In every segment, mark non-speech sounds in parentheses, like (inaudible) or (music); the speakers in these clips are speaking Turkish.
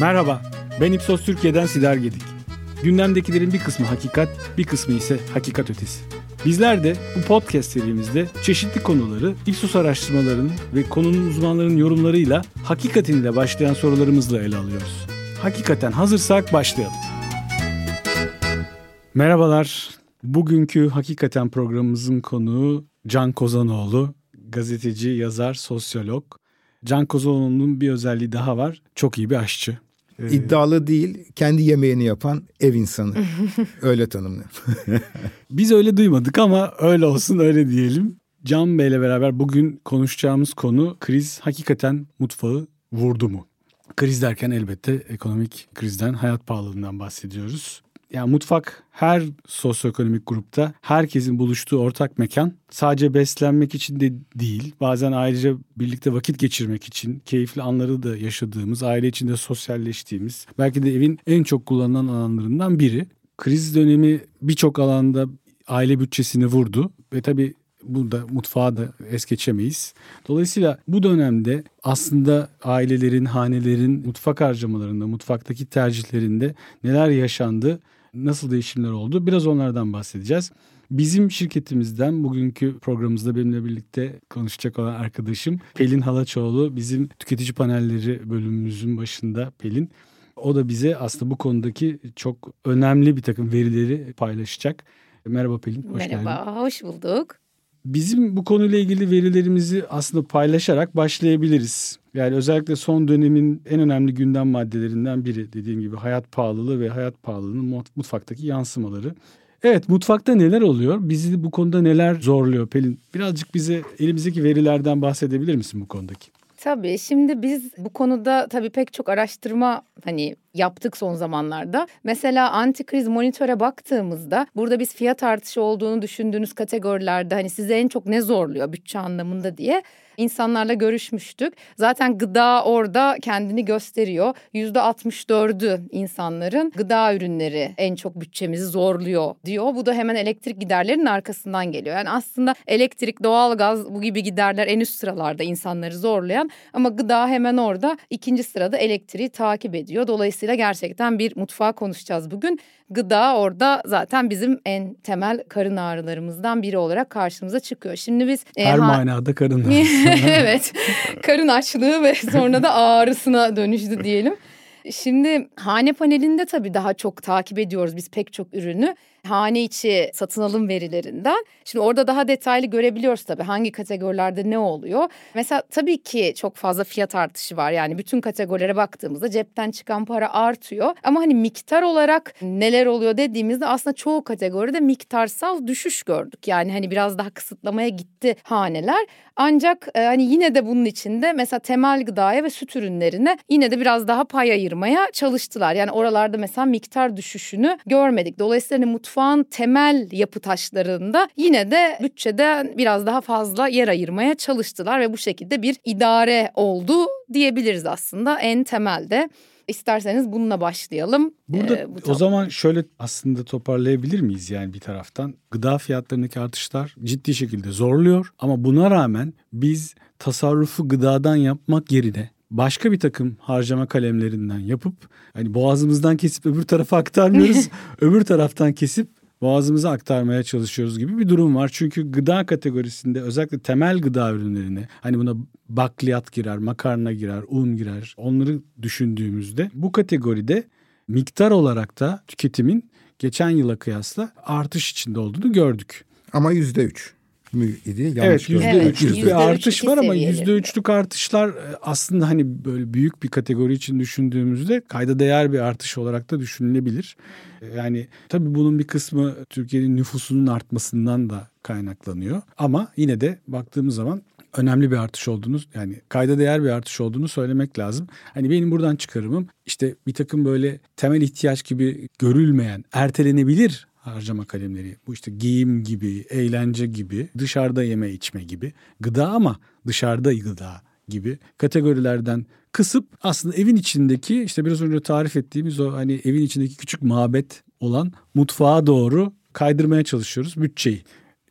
Merhaba, ben Ipsos Türkiye'den Sidar Gedik. Gündemdekilerin bir kısmı hakikat, bir kısmı ise hakikat ötesi. Bizler de bu podcast serimizde çeşitli konuları Ipsos araştırmalarının ve konunun uzmanlarının yorumlarıyla hakikatiyle başlayan sorularımızla ele alıyoruz. Hakikaten hazırsak başlayalım. Merhabalar. Bugünkü Hakikaten programımızın konuğu Can Kozanoğlu. Gazeteci, yazar, sosyolog. Can Kozanoğlu'nun bir özelliği daha var. Çok iyi bir aşçı. Ee, İddialı değil, kendi yemeğini yapan ev insanı. (laughs) öyle tanımlıyorum. (laughs) Biz öyle duymadık ama öyle olsun öyle diyelim. Can Bey'le beraber bugün konuşacağımız konu kriz hakikaten mutfağı vurdu mu? Kriz derken elbette ekonomik krizden, hayat pahalılığından bahsediyoruz. Yani mutfak her sosyoekonomik grupta herkesin buluştuğu ortak mekan. Sadece beslenmek için de değil, bazen ayrıca birlikte vakit geçirmek için, keyifli anları da yaşadığımız, aile içinde sosyalleştiğimiz, belki de evin en çok kullanılan alanlarından biri. Kriz dönemi birçok alanda aile bütçesini vurdu ve tabii burada mutfağı da es geçemeyiz. Dolayısıyla bu dönemde aslında ailelerin, hanelerin mutfak harcamalarında, mutfaktaki tercihlerinde neler yaşandı nasıl değişimler oldu biraz onlardan bahsedeceğiz. Bizim şirketimizden bugünkü programımızda benimle birlikte konuşacak olan arkadaşım Pelin Halaçoğlu. Bizim tüketici panelleri bölümümüzün başında Pelin. O da bize aslında bu konudaki çok önemli bir takım verileri paylaşacak. Merhaba Pelin, hoş Merhaba, geldin. Merhaba, hoş bulduk. Bizim bu konuyla ilgili verilerimizi aslında paylaşarak başlayabiliriz. Yani özellikle son dönemin en önemli gündem maddelerinden biri dediğim gibi hayat pahalılığı ve hayat pahalılığının mutfaktaki yansımaları. Evet mutfakta neler oluyor? Bizi bu konuda neler zorluyor Pelin? Birazcık bize elimizdeki verilerden bahsedebilir misin bu konudaki? Tabii şimdi biz bu konuda tabii pek çok araştırma hani yaptık son zamanlarda. Mesela antikriz monitöre baktığımızda burada biz fiyat artışı olduğunu düşündüğünüz kategorilerde hani size en çok ne zorluyor bütçe anlamında diye insanlarla görüşmüştük. Zaten gıda orada kendini gösteriyor. Yüzde 64'ü insanların gıda ürünleri en çok bütçemizi zorluyor diyor. Bu da hemen elektrik giderlerinin arkasından geliyor. Yani aslında elektrik, doğalgaz bu gibi giderler en üst sıralarda insanları zorlayan ama gıda hemen orada ikinci sırada elektriği takip ediyor. Dolayısıyla gerçekten bir mutfağa konuşacağız bugün. Gıda orada zaten bizim en temel karın ağrılarımızdan biri olarak karşımıza çıkıyor. Şimdi biz e, her ha... manada karın (laughs) ağrısı. evet. Karın açlığı ve sonra da ağrısına dönüştü diyelim. Şimdi hane panelinde tabii daha çok takip ediyoruz biz pek çok ürünü hane içi satın alım verilerinden. Şimdi orada daha detaylı görebiliyoruz tabii hangi kategorilerde ne oluyor. Mesela tabii ki çok fazla fiyat artışı var. Yani bütün kategorilere baktığımızda cepten çıkan para artıyor. Ama hani miktar olarak neler oluyor dediğimizde aslında çoğu kategoride miktarsal düşüş gördük. Yani hani biraz daha kısıtlamaya gitti haneler. Ancak e, hani yine de bunun içinde mesela temel gıdaya ve süt ürünlerine yine de biraz daha pay ayırmaya çalıştılar. Yani oralarda mesela miktar düşüşünü görmedik. Dolayısıyla hani mutfağın temel yapı taşlarında yine de bütçede biraz daha fazla yer ayırmaya çalıştılar ve bu şekilde bir idare oldu diyebiliriz aslında en temelde. İsterseniz bununla başlayalım. Burada ee, bu o zaman şöyle aslında toparlayabilir miyiz yani bir taraftan gıda fiyatlarındaki artışlar ciddi şekilde zorluyor ama buna rağmen biz tasarrufu gıdadan yapmak yerine başka bir takım harcama kalemlerinden yapıp hani boğazımızdan kesip öbür tarafa aktarmıyoruz. (laughs) öbür taraftan kesip boğazımıza aktarmaya çalışıyoruz gibi bir durum var. Çünkü gıda kategorisinde özellikle temel gıda ürünlerini hani buna bakliyat girer, makarna girer, un girer onları düşündüğümüzde bu kategoride miktar olarak da tüketimin geçen yıla kıyasla artış içinde olduğunu gördük. Ama yüzde üç mü idi? Yanlış evet yüzde üçlük bir artış var ama yüzde üçlük artışlar e, aslında hani böyle büyük bir kategori için düşündüğümüzde kayda değer bir artış olarak da düşünülebilir. E, yani tabii bunun bir kısmı Türkiye'nin nüfusunun artmasından da kaynaklanıyor. Ama yine de baktığımız zaman önemli bir artış olduğunu yani kayda değer bir artış olduğunu söylemek lazım. Hani benim buradan çıkarımım işte bir takım böyle temel ihtiyaç gibi görülmeyen ertelenebilir harcama kalemleri. Bu işte giyim gibi, eğlence gibi, dışarıda yeme içme gibi, gıda ama dışarıda gıda gibi kategorilerden kısıp aslında evin içindeki işte biraz önce tarif ettiğimiz o hani evin içindeki küçük mabet olan mutfağa doğru kaydırmaya çalışıyoruz bütçeyi.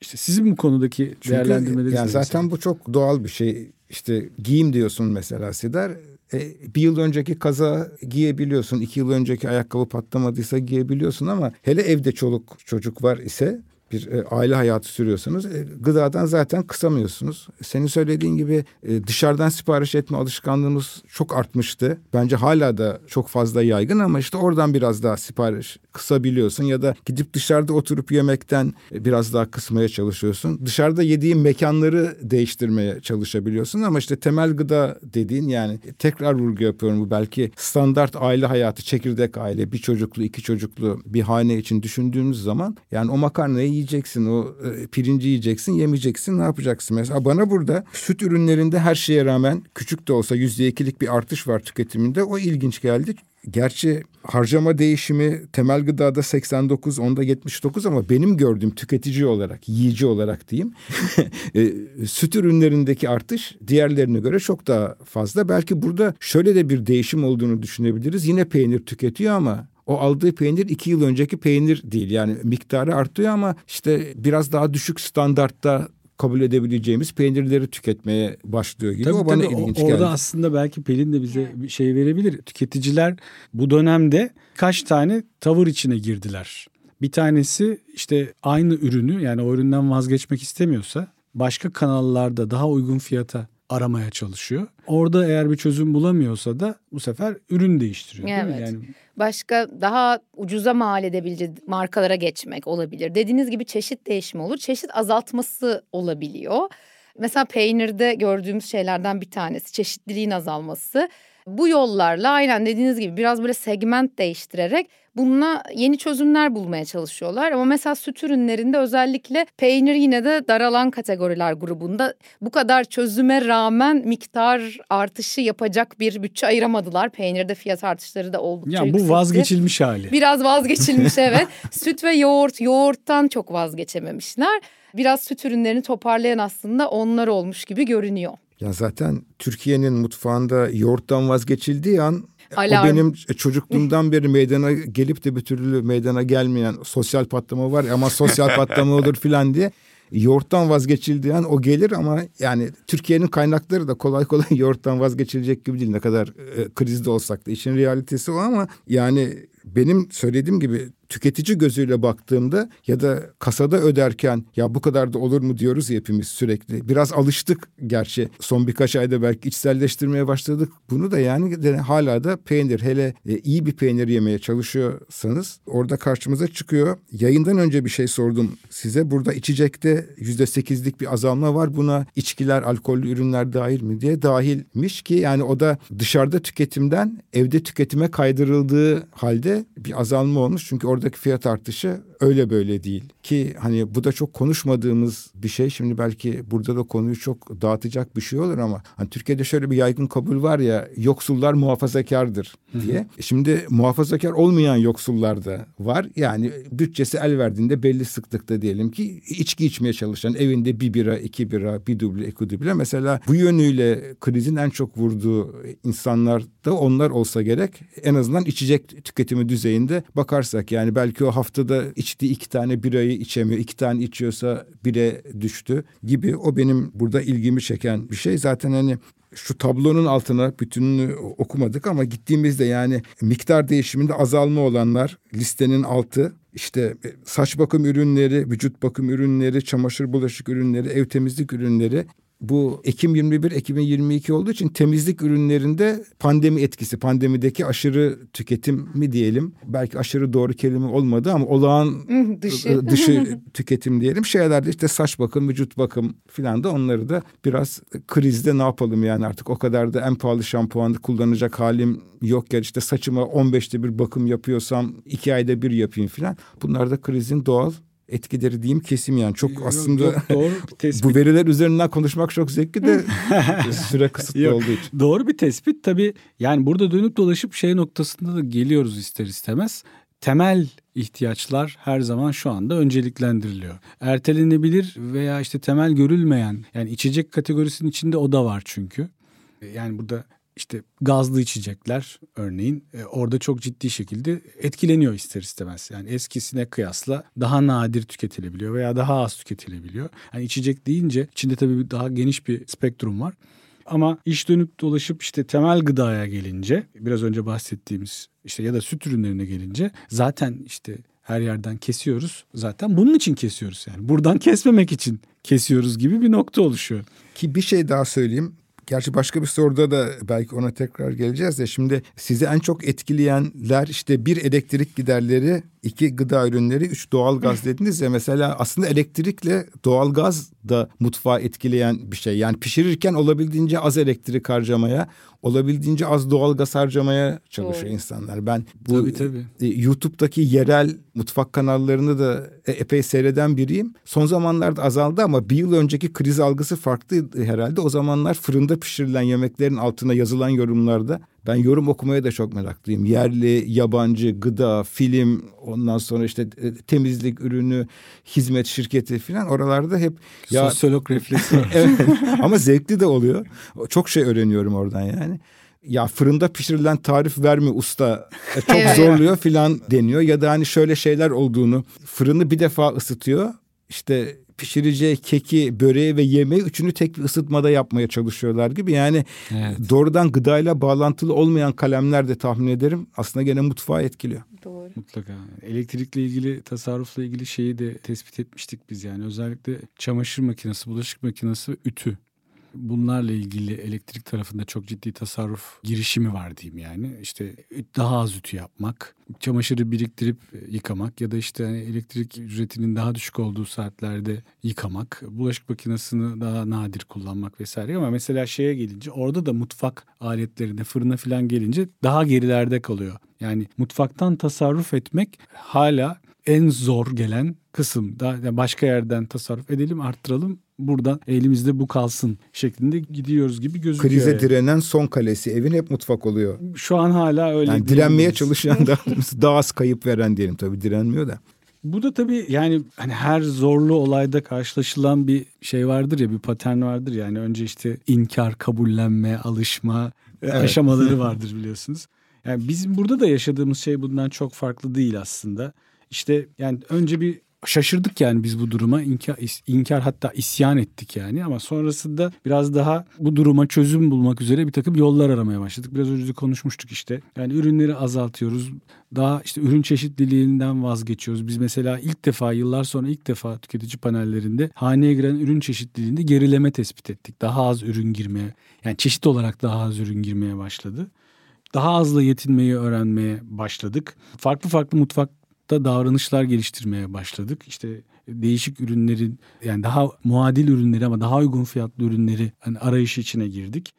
İşte sizin bu konudaki Çünkü değerlendirmeleriniz yani zaten bu çok doğal bir şey. İşte giyim diyorsun mesela Sidar E, bir yıl önceki kaza giyebiliyorsun. iki yıl önceki ayakkabı patlamadıysa giyebiliyorsun ama hele evde çoluk çocuk var ise bir e, aile hayatı sürüyorsunuz. E, gıdadan zaten kısamıyorsunuz. Senin söylediğin gibi e, dışarıdan sipariş etme alışkanlığımız çok artmıştı. Bence hala da çok fazla yaygın ama işte oradan biraz daha sipariş kısabiliyorsun ya da gidip dışarıda oturup yemekten e, biraz daha kısmaya çalışıyorsun. Dışarıda yediğin mekanları değiştirmeye çalışabiliyorsun ama işte temel gıda dediğin yani tekrar vurgu yapıyorum bu belki standart aile hayatı çekirdek aile bir çocuklu iki çocuklu bir hane için düşündüğümüz zaman yani o makarnayı yiyeceksin, o e, pirinci yiyeceksin, yemeyeceksin. Ne yapacaksın? Mesela bana burada süt ürünlerinde her şeye rağmen küçük de olsa yüzde ikilik bir artış var tüketiminde. O ilginç geldi. Gerçi harcama değişimi temel gıdada 89, onda 79 ama benim gördüğüm tüketici olarak, yiyici olarak diyeyim. (laughs) e, süt ürünlerindeki artış diğerlerine göre çok daha fazla. Belki burada şöyle de bir değişim olduğunu düşünebiliriz. Yine peynir tüketiyor ama o aldığı peynir iki yıl önceki peynir değil. Yani miktarı artıyor ama işte biraz daha düşük standartta kabul edebileceğimiz peynirleri tüketmeye başlıyor gibi. Tabii, o bana tabii, ilginç orada geldi. aslında belki Pelin de bize bir şey verebilir. Tüketiciler bu dönemde kaç tane tavır içine girdiler. Bir tanesi işte aynı ürünü yani o üründen vazgeçmek istemiyorsa başka kanallarda daha uygun fiyata aramaya çalışıyor. Orada eğer bir çözüm bulamıyorsa da bu sefer ürün değiştiriyor değil mi? Evet. Yani Başka daha ucuza mal edebilecek markalara geçmek olabilir. Dediğiniz gibi çeşit değişimi olur. Çeşit azaltması olabiliyor. Mesela peynirde gördüğümüz şeylerden bir tanesi çeşitliliğin azalması. Bu yollarla aynen dediğiniz gibi biraz böyle segment değiştirerek bununla yeni çözümler bulmaya çalışıyorlar. Ama mesela süt ürünlerinde özellikle peynir yine de daralan kategoriler grubunda bu kadar çözüme rağmen miktar artışı yapacak bir bütçe ayıramadılar. Peynirde fiyat artışları da oldukça ya bu yüksekti. vazgeçilmiş hali. Biraz vazgeçilmiş (laughs) evet. Süt ve yoğurt, yoğurttan çok vazgeçememişler. Biraz süt ürünlerini toparlayan aslında onlar olmuş gibi görünüyor. Ya zaten Türkiye'nin mutfağında yoğurttan vazgeçildiği an Alarm. o benim çocukluğumdan beri meydana gelip de bir türlü meydana gelmeyen sosyal patlama var ama sosyal patlama (laughs) olur filan diye yoğurttan vazgeçildiği an o gelir ama yani Türkiye'nin kaynakları da kolay kolay (laughs) yoğurttan vazgeçilecek gibi değil. Ne kadar e, krizde olsak da işin realitesi o ama yani benim söylediğim gibi tüketici gözüyle baktığımda ya da kasada öderken ya bu kadar da olur mu diyoruz ya hepimiz sürekli. Biraz alıştık gerçi son birkaç ayda belki içselleştirmeye başladık. Bunu da yani hala da peynir hele e, iyi bir peynir yemeye çalışıyorsanız orada karşımıza çıkıyor. Yayından önce bir şey sordum size. Burada içecekte yüzde sekizlik bir azalma var. Buna içkiler, alkollü ürünler dahil mi diye dahilmiş ki yani o da dışarıda tüketimden evde tüketime kaydırıldığı halde bir azalma olmuş. Çünkü oradaki fiyat artışı öyle böyle değil. Ki hani bu da çok konuşmadığımız bir şey. Şimdi belki burada da konuyu çok dağıtacak bir şey olur ama hani Türkiye'de şöyle bir yaygın kabul var ya yoksullar muhafazakardır diye. Hı hı. Şimdi muhafazakar olmayan yoksullar da var. Yani bütçesi el verdiğinde belli sıklıkta diyelim ki içki içmeye çalışan evinde bir bira, iki bira, bir duble, iki duble. Mesela bu yönüyle krizin en çok vurduğu insanlar da onlar olsa gerek. En azından içecek tüketimi düzeyinde bakarsak yani belki o haftada içtiği iki tane birayı içemiyor. iki tane içiyorsa bire düştü gibi. O benim burada ilgimi çeken bir şey. Zaten hani şu tablonun altına bütününü okumadık ama gittiğimizde yani miktar değişiminde azalma olanlar listenin altı işte saç bakım ürünleri, vücut bakım ürünleri, çamaşır bulaşık ürünleri, ev temizlik ürünleri bu Ekim 21 Ekim 22 olduğu için temizlik ürünlerinde pandemi etkisi, pandemideki aşırı tüketim mi diyelim. Belki aşırı doğru kelime olmadı ama olağan dışı, dışı (laughs) tüketim diyelim. Şeylerde işte saç bakım, vücut bakım filan da onları da biraz krizde ne yapalım yani artık o kadar da en pahalı şampuanı kullanacak halim yok ya işte saçıma 15'te bir bakım yapıyorsam iki ayda bir yapayım filan. Bunlar da krizin doğal etkileri diyeyim kesim yani çok Yok, aslında yok, doğru bir (laughs) tespit. bu veriler üzerinden konuşmak çok zevkli de (laughs) süre kısıtlı Yok, olduğu için. Doğru bir tespit tabii yani burada dönüp dolaşıp şey noktasında da geliyoruz ister istemez. Temel ihtiyaçlar her zaman şu anda önceliklendiriliyor. Ertelenebilir veya işte temel görülmeyen yani içecek kategorisinin içinde o da var çünkü. Yani burada işte gazlı içecekler örneğin e, orada çok ciddi şekilde etkileniyor ister istemez. Yani eskisine kıyasla daha nadir tüketilebiliyor veya daha az tüketilebiliyor. Yani içecek deyince içinde tabii daha geniş bir spektrum var. Ama iş dönüp dolaşıp işte temel gıdaya gelince biraz önce bahsettiğimiz işte ya da süt ürünlerine gelince zaten işte her yerden kesiyoruz. Zaten bunun için kesiyoruz yani. Buradan kesmemek için kesiyoruz gibi bir nokta oluşuyor. Ki bir şey daha söyleyeyim. Gerçi başka bir soruda da belki ona tekrar geleceğiz de şimdi sizi en çok etkileyenler işte bir elektrik giderleri, iki gıda ürünleri, üç doğal gaz dediniz ya mesela aslında elektrikle doğal gaz da mutfağı etkileyen bir şey. Yani pişirirken olabildiğince az elektrik harcamaya, olabildiğince az doğal gaz harcamaya çalışıyor Doğru. insanlar. Ben bu tabii, tabii. E, YouTube'daki yerel mutfak kanallarını da e, epey seyreden biriyim. Son zamanlarda azaldı ama bir yıl önceki kriz algısı farklıydı herhalde. O zamanlar fırında pişirilen yemeklerin altına yazılan yorumlarda ben yorum okumaya da çok meraklıyım. Yerli, yabancı, gıda, film, ondan sonra işte e, temizlik ürünü, hizmet şirketi falan oralarda hep ya sosyolog refleksi (laughs) evet. Ama zevkli de oluyor. Çok şey öğreniyorum oradan yani ya fırında pişirilen tarif verme usta e, çok evet. zorluyor filan deniyor ya da hani şöyle şeyler olduğunu fırını bir defa ısıtıyor işte pişireceği keki, böreği ve yemeği üçünü tek bir ısıtmada yapmaya çalışıyorlar gibi. Yani evet. doğrudan gıdayla bağlantılı olmayan kalemler de tahmin ederim aslında gene mutfağı etkiliyor. Doğru. Mutlaka. Elektrikle ilgili, tasarrufla ilgili şeyi de tespit etmiştik biz yani. Özellikle çamaşır makinesi, bulaşık makinesi ve ütü bunlarla ilgili elektrik tarafında çok ciddi tasarruf girişimi var diyeyim yani. İşte daha az ütü yapmak, çamaşırı biriktirip yıkamak ya da işte hani elektrik ücretinin daha düşük olduğu saatlerde yıkamak, bulaşık makinesini daha nadir kullanmak vesaire ama mesela şeye gelince orada da mutfak aletlerine, fırına falan gelince daha gerilerde kalıyor. Yani mutfaktan tasarruf etmek hala en zor gelen kısım. Daha başka yerden tasarruf edelim, arttıralım buradan elimizde bu kalsın şeklinde gidiyoruz gibi gözüküyor. Krize yani. direnen son kalesi evin hep mutfak oluyor. Şu an hala öyle. Yani direnmeye çalışan da (laughs) daha az kayıp veren diyelim tabii direnmiyor da. Bu da tabii yani hani her zorlu olayda karşılaşılan bir şey vardır ya bir patern vardır yani önce işte inkar, kabullenme, alışma evet. aşamaları (laughs) vardır biliyorsunuz. Yani bizim burada da yaşadığımız şey bundan çok farklı değil aslında. İşte yani önce bir şaşırdık yani biz bu duruma inkar, inkar hatta isyan ettik yani ama sonrasında biraz daha bu duruma çözüm bulmak üzere bir takım yollar aramaya başladık. Biraz önce de konuşmuştuk işte yani ürünleri azaltıyoruz daha işte ürün çeşitliliğinden vazgeçiyoruz. Biz mesela ilk defa yıllar sonra ilk defa tüketici panellerinde haneye giren ürün çeşitliliğinde gerileme tespit ettik. Daha az ürün girmeye yani çeşit olarak daha az ürün girmeye başladı daha azla yetinmeyi öğrenmeye başladık. Farklı farklı mutfak da davranışlar geliştirmeye başladık. İşte değişik ürünlerin yani daha muadil ürünleri ama daha uygun fiyatlı ürünleri hani arayışı içine girdik.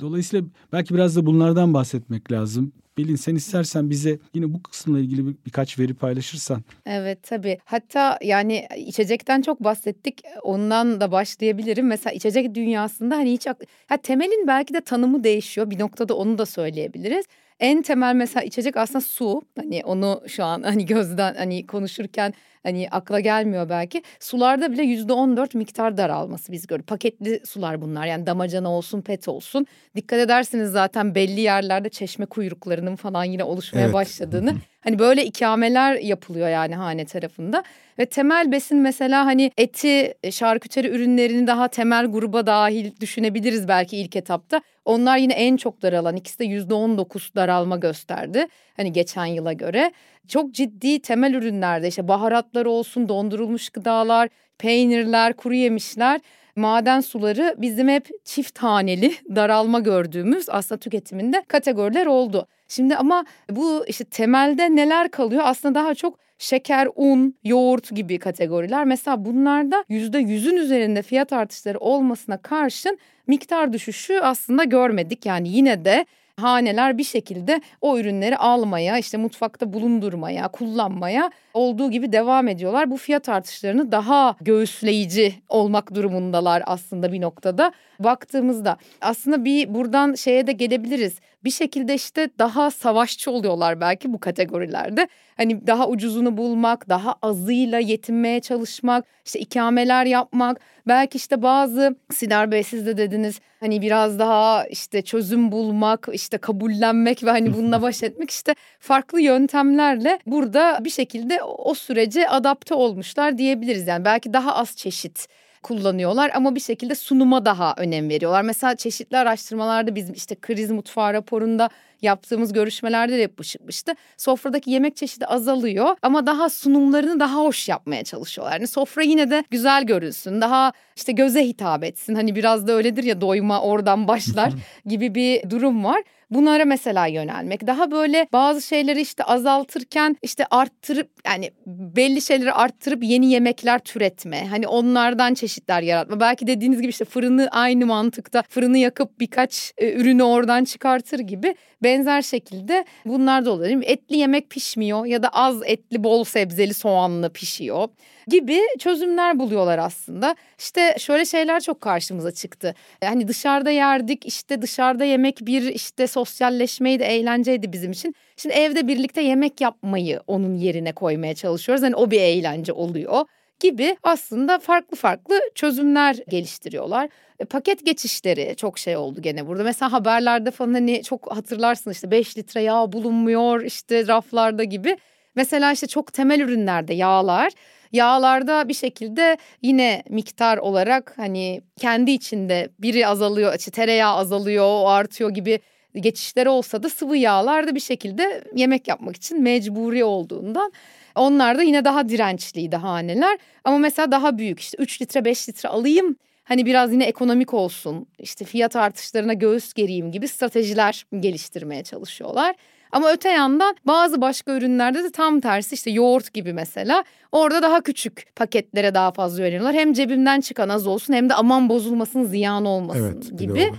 Dolayısıyla belki biraz da bunlardan bahsetmek lazım. Belin sen istersen bize yine bu kısımla ilgili bir, birkaç veri paylaşırsan. Evet tabii. Hatta yani içecekten çok bahsettik. Ondan da başlayabilirim. Mesela içecek dünyasında hani hiç ha, temelin belki de tanımı değişiyor. Bir noktada onu da söyleyebiliriz en temel mesela içecek aslında su. Hani onu şu an hani gözden hani konuşurken hani akla gelmiyor belki. Sularda bile yüzde on dört miktar daralması biz görüyoruz. Paketli sular bunlar yani damacana olsun pet olsun. Dikkat edersiniz zaten belli yerlerde çeşme kuyruklarının falan yine oluşmaya evet. başladığını. Hani böyle ikameler yapılıyor yani hane tarafında. Ve temel besin mesela hani eti, şarküteri ürünlerini daha temel gruba dahil düşünebiliriz belki ilk etapta. Onlar yine en çok daralan ikisi de yüzde on dokuz daralma gösterdi. Hani geçen yıla göre. Çok ciddi temel ürünlerde işte baharatlar olsun, dondurulmuş gıdalar, peynirler, kuru yemişler maden suları bizim hep çift haneli (laughs) daralma gördüğümüz aslında tüketiminde kategoriler oldu. Şimdi ama bu işte temelde neler kalıyor? Aslında daha çok şeker, un, yoğurt gibi kategoriler. Mesela bunlarda yüzde yüzün üzerinde fiyat artışları olmasına karşın miktar düşüşü aslında görmedik. Yani yine de haneler bir şekilde o ürünleri almaya, işte mutfakta bulundurmaya, kullanmaya olduğu gibi devam ediyorlar. Bu fiyat artışlarını daha göğüsleyici olmak durumundalar aslında bir noktada. Baktığımızda aslında bir buradan şeye de gelebiliriz. Bir şekilde işte daha savaşçı oluyorlar belki bu kategorilerde. Hani daha ucuzunu bulmak, daha azıyla yetinmeye çalışmak, işte ikameler yapmak. Belki işte bazı Sinar Bey siz de dediniz hani biraz daha işte çözüm bulmak, işte kabullenmek ve hani bununla (laughs) baş etmek işte farklı yöntemlerle burada bir şekilde o sürece adapte olmuşlar diyebiliriz. Yani belki daha az çeşit kullanıyorlar ama bir şekilde sunuma daha önem veriyorlar. Mesela çeşitli araştırmalarda bizim işte kriz mutfağı raporunda yaptığımız görüşmelerde de yapışmıştı. Sofradaki yemek çeşidi azalıyor ama daha sunumlarını daha hoş yapmaya çalışıyorlar. Yani sofra yine de güzel görünsün. Daha işte göze hitap etsin. Hani biraz da öyledir ya doyma oradan başlar (laughs) gibi bir durum var. Bunlara mesela yönelmek. Daha böyle bazı şeyleri işte azaltırken işte arttırıp yani belli şeyleri arttırıp yeni yemekler türetme. Hani onlardan çeşitler yaratma. Belki dediğiniz gibi işte fırını aynı mantıkta fırını yakıp birkaç e, ürünü oradan çıkartır gibi benzer şekilde bunlar da oluyor. Etli yemek pişmiyor ya da az etli bol sebzeli soğanlı pişiyor gibi çözümler buluyorlar aslında. İşte şöyle şeyler çok karşımıza çıktı. Hani dışarıda yerdik işte dışarıda yemek bir işte sosyalleşmeydi eğlenceydi bizim için. Şimdi evde birlikte yemek yapmayı onun yerine koymaya çalışıyoruz. Hani o bir eğlence oluyor gibi aslında farklı farklı çözümler geliştiriyorlar. E, paket geçişleri çok şey oldu gene burada. Mesela haberlerde falan hani çok hatırlarsın işte 5 litre yağ bulunmuyor işte raflarda gibi. Mesela işte çok temel ürünlerde yağlar Yağlarda bir şekilde yine miktar olarak hani kendi içinde biri azalıyor, işte tereyağı azalıyor, artıyor gibi geçişleri olsa da sıvı yağlarda bir şekilde yemek yapmak için mecburi olduğundan onlar da yine daha dirençliydi haneler. Ama mesela daha büyük işte 3 litre 5 litre alayım hani biraz yine ekonomik olsun işte fiyat artışlarına göğüs gereyim gibi stratejiler geliştirmeye çalışıyorlar. Ama öte yandan bazı başka ürünlerde de tam tersi işte yoğurt gibi mesela orada daha küçük paketlere daha fazla yöneliyorlar. Hem cebimden çıkan az olsun hem de aman bozulmasın ziyan olmasın evet, gibi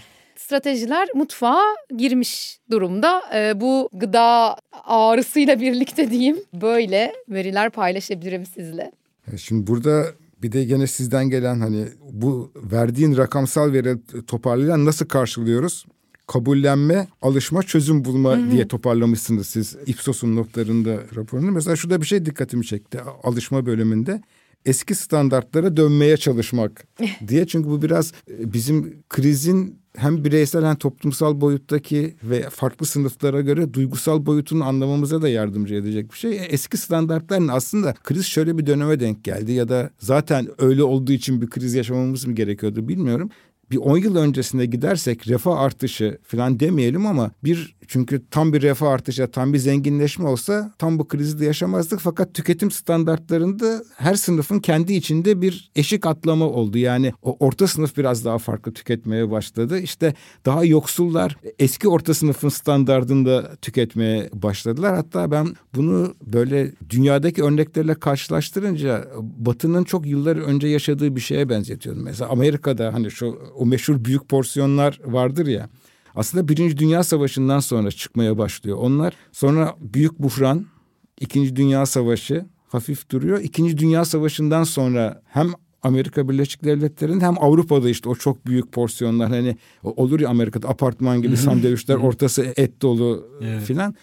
stratejiler mutfağa girmiş durumda. Ee, bu gıda ağrısıyla birlikte diyeyim böyle veriler paylaşabilirim sizle. E, şimdi burada bir de gene sizden gelen hani bu verdiğin rakamsal veri toparlayan nasıl karşılıyoruz? kabullenme, alışma, çözüm bulma Hı-hı. diye toparlamışsınız siz Ipsos'un notlarında raporunu. Mesela şurada bir şey dikkatimi çekti alışma bölümünde. Eski standartlara dönmeye çalışmak (laughs) diye. Çünkü bu biraz e, bizim krizin hem bireysel hem toplumsal boyuttaki ve farklı sınıflara göre duygusal boyutunu anlamamıza da yardımcı edecek bir şey. E, eski standartların aslında kriz şöyle bir döneme denk geldi ya da zaten öyle olduğu için bir kriz yaşamamız mı gerekiyordu bilmiyorum bir 10 yıl öncesine gidersek refah artışı falan demeyelim ama bir çünkü tam bir refah artışı, tam bir zenginleşme olsa tam bu krizi de yaşamazdık. Fakat tüketim standartlarında her sınıfın kendi içinde bir eşik atlama oldu. Yani o orta sınıf biraz daha farklı tüketmeye başladı. İşte daha yoksullar eski orta sınıfın standartında tüketmeye başladılar. Hatta ben bunu böyle dünyadaki örneklerle karşılaştırınca Batı'nın çok yıllar önce yaşadığı bir şeye benzetiyorum. Mesela Amerika'da hani şu o meşhur büyük porsiyonlar vardır ya aslında Birinci Dünya Savaşı'ndan sonra çıkmaya başlıyor. Onlar sonra büyük buhran, İkinci Dünya Savaşı hafif duruyor. İkinci Dünya Savaşı'ndan sonra hem Amerika Birleşik Devletleri'nin hem Avrupa'da işte o çok büyük porsiyonlar hani olur ya Amerika'da apartman gibi sandviçler ortası et dolu evet. filan.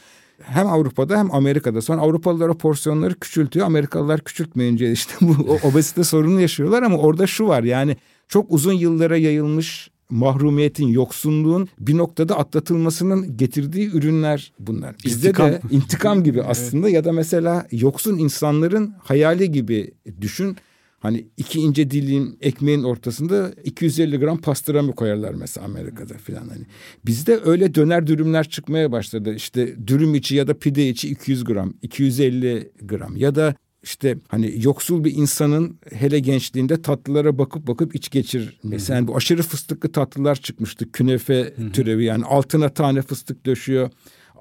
Hem Avrupa'da hem Amerika'da. Sonra Avrupalılar o porsiyonları küçültüyor. Amerikalılar küçültmeyince işte bu obezite sorunu yaşıyorlar ama orada şu var yani çok uzun yıllara yayılmış mahrumiyetin, yoksunluğun bir noktada atlatılmasının getirdiği ürünler bunlar. Bizde intikam. de intikam gibi aslında evet. ya da mesela yoksun insanların hayali gibi düşün. Hani iki ince dilim ekmeğin ortasında 250 gram pastrami koyarlar mesela Amerika'da falan hani. Bizde öyle döner dürümler çıkmaya başladı. İşte dürüm içi ya da pide içi 200 gram, 250 gram ya da işte hani yoksul bir insanın hele gençliğinde tatlılara bakıp bakıp iç geçir. Mesela yani bu aşırı fıstıklı tatlılar çıkmıştı. Künefe Hı-hı. türevi yani altına tane fıstık döşüyor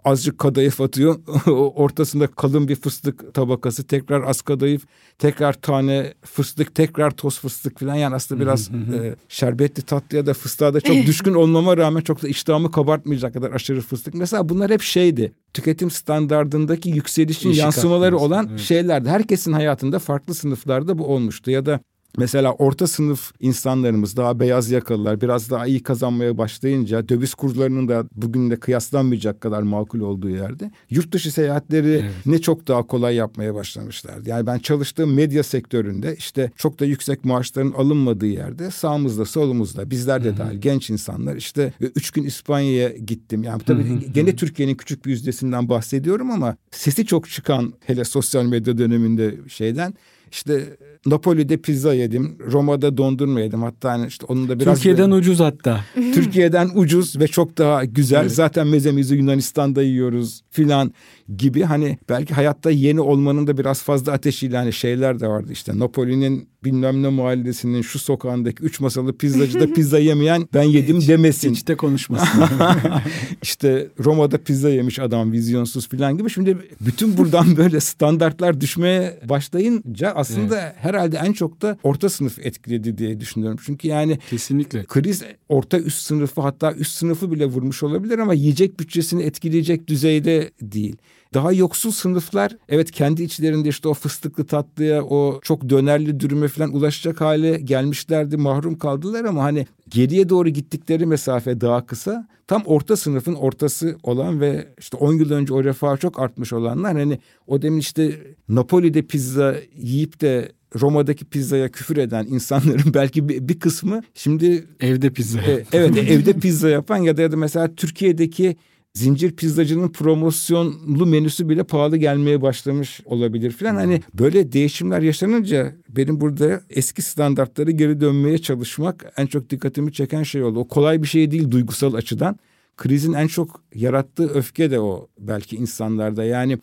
azıcık kadayıf atıyor. (laughs) Ortasında kalın bir fıstık tabakası. Tekrar az kadayıf. Tekrar tane fıstık. Tekrar toz fıstık falan. Yani aslında biraz e, şerbetli tatlıya da fıstığa da çok (laughs) düşkün olmama rağmen çok da iştahımı kabartmayacak kadar aşırı fıstık. Mesela bunlar hep şeydi. Tüketim standardındaki yükselişin İşi yansımaları olan evet. şeylerdi. Herkesin hayatında farklı sınıflarda bu olmuştu. Ya da Mesela orta sınıf insanlarımız daha beyaz yakalılar biraz daha iyi kazanmaya başlayınca döviz kurlarının da bugünle kıyaslanmayacak kadar makul olduğu yerde yurt dışı seyahatleri evet. ne çok daha kolay yapmaya başlamışlardı. Yani ben çalıştığım medya sektöründe işte çok da yüksek maaşların alınmadığı yerde sağımızda solumuzda bizler de dahil genç insanlar işte üç gün İspanya'ya gittim. Yani tabii gene Türkiye'nin küçük bir yüzdesinden bahsediyorum ama sesi çok çıkan hele sosyal medya döneminde şeyden işte Napoli'de pizza yedim, Roma'da dondurma yedim. Hatta hani işte onun da biraz Türkiye'den böyle, ucuz hatta. (laughs) Türkiye'den ucuz ve çok daha güzel. Evet. Zaten mezemizi Yunanistan'da yiyoruz filan gibi hani belki hayatta yeni olmanın da biraz fazla ateşiyle hani şeyler de vardı işte Napoli'nin bilmem ne mahallesinin şu sokağındaki üç masalı (laughs) pizzacıda pizza yemeyen ben yedim demesin. Hiç de konuşmasın. (laughs) işte Roma'da pizza yemiş adam vizyonsuz filan gibi. Şimdi bütün buradan (laughs) böyle standartlar düşmeye başlayınca aslında evet. herhalde en çok da orta sınıf etkiledi diye düşünüyorum. Çünkü yani kesinlikle kriz orta üst sınıfı hatta üst sınıfı bile vurmuş olabilir ama yiyecek bütçesini etkileyecek düzeyde değil. Daha yoksul sınıflar evet kendi içlerinde işte o fıstıklı tatlıya o çok dönerli dürüme falan ulaşacak hale gelmişlerdi mahrum kaldılar ama hani geriye doğru gittikleri mesafe daha kısa. Tam orta sınıfın ortası olan ve işte 10 yıl önce o refah çok artmış olanlar hani o demin işte Napoli'de pizza yiyip de Roma'daki pizzaya küfür eden insanların (laughs) belki bir, bir kısmı şimdi evde pizza. E, evet evde pizza yapan ya da ya da mesela Türkiye'deki zincir pizzacının promosyonlu menüsü bile pahalı gelmeye başlamış olabilir filan. Hani böyle değişimler yaşanınca benim burada eski standartları geri dönmeye çalışmak en çok dikkatimi çeken şey oldu. O kolay bir şey değil duygusal açıdan. Krizin en çok yarattığı öfke de o belki insanlarda. Yani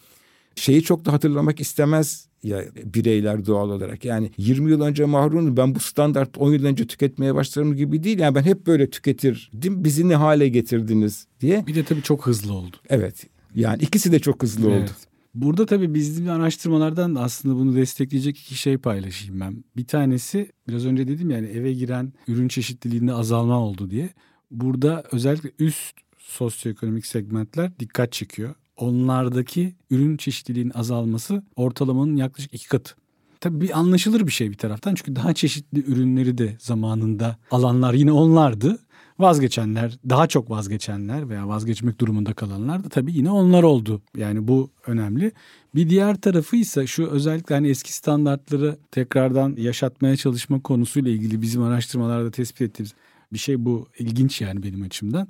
şeyi çok da hatırlamak istemez ya bireyler doğal olarak. Yani 20 yıl önce mahrumum ben bu standart 10 yıl önce tüketmeye başlarım gibi değil. Yani ben hep böyle tüketirdim. Bizi ne hale getirdiniz diye. Bir de tabii çok hızlı oldu. Evet. Yani ikisi de çok hızlı evet. oldu. Burada tabii bizim araştırmalardan da aslında bunu destekleyecek iki şey paylaşayım ben. Bir tanesi biraz önce dedim yani eve giren ürün çeşitliliğinde azalma oldu diye. Burada özellikle üst sosyoekonomik segmentler dikkat çekiyor onlardaki ürün çeşitliliğinin azalması ortalamanın yaklaşık iki katı. Tabii bir anlaşılır bir şey bir taraftan çünkü daha çeşitli ürünleri de zamanında alanlar yine onlardı. Vazgeçenler, daha çok vazgeçenler veya vazgeçmek durumunda kalanlar da tabii yine onlar oldu. Yani bu önemli. Bir diğer tarafı ise şu özellikle hani eski standartları tekrardan yaşatmaya çalışma konusuyla ilgili bizim araştırmalarda tespit ettiğimiz bir şey bu ilginç yani benim açımdan.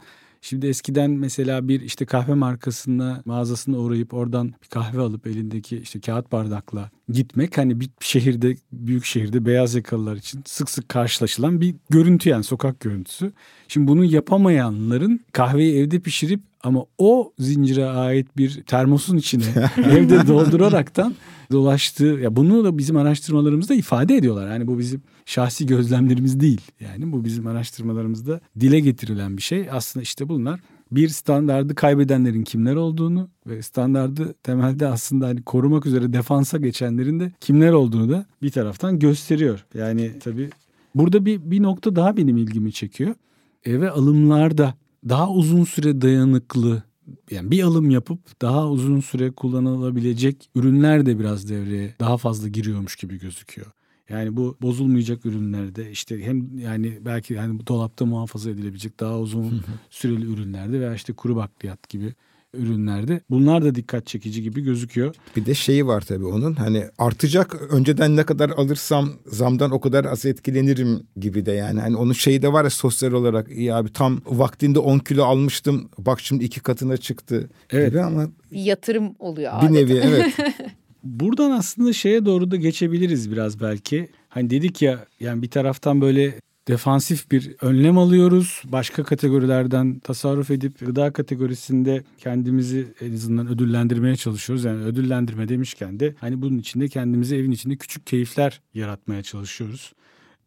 Şimdi eskiden mesela bir işte kahve markasına mağazasına uğrayıp oradan bir kahve alıp elindeki işte kağıt bardakla gitmek hani bir şehirde büyük şehirde beyaz yakalılar için sık sık karşılaşılan bir görüntü yani sokak görüntüsü. Şimdi bunu yapamayanların kahveyi evde pişirip ama o zincire ait bir termosun içine (laughs) evde dolduraraktan dolaştığı ya bunu da bizim araştırmalarımızda ifade ediyorlar. Yani bu bizim şahsi gözlemlerimiz değil. Yani bu bizim araştırmalarımızda dile getirilen bir şey. Aslında işte bunlar bir standardı kaybedenlerin kimler olduğunu ve standardı temelde aslında hani korumak üzere defansa geçenlerin de kimler olduğunu da bir taraftan gösteriyor. Yani tabii burada bir, bir nokta daha benim ilgimi çekiyor. Eve alımlarda daha uzun süre dayanıklı yani bir alım yapıp daha uzun süre kullanılabilecek ürünler de biraz devreye daha fazla giriyormuş gibi gözüküyor. Yani bu bozulmayacak ürünlerde işte hem yani belki hani dolapta muhafaza edilebilecek daha uzun süreli ürünlerde veya işte kuru bakliyat gibi ürünlerde. Bunlar da dikkat çekici gibi gözüküyor. Bir de şeyi var tabii onun hani artacak önceden ne kadar alırsam zamdan o kadar az etkilenirim gibi de yani. Hani onun şeyi de var ya sosyal olarak iyi abi tam vaktinde 10 kilo almıştım bak şimdi iki katına çıktı evet. gibi ama. Bir yatırım oluyor Bir adeta. nevi evet. (laughs) Buradan aslında şeye doğru da geçebiliriz biraz belki. Hani dedik ya yani bir taraftan böyle defansif bir önlem alıyoruz. Başka kategorilerden tasarruf edip gıda kategorisinde kendimizi en azından ödüllendirmeye çalışıyoruz. Yani ödüllendirme demişken de hani bunun içinde kendimize evin içinde küçük keyifler yaratmaya çalışıyoruz.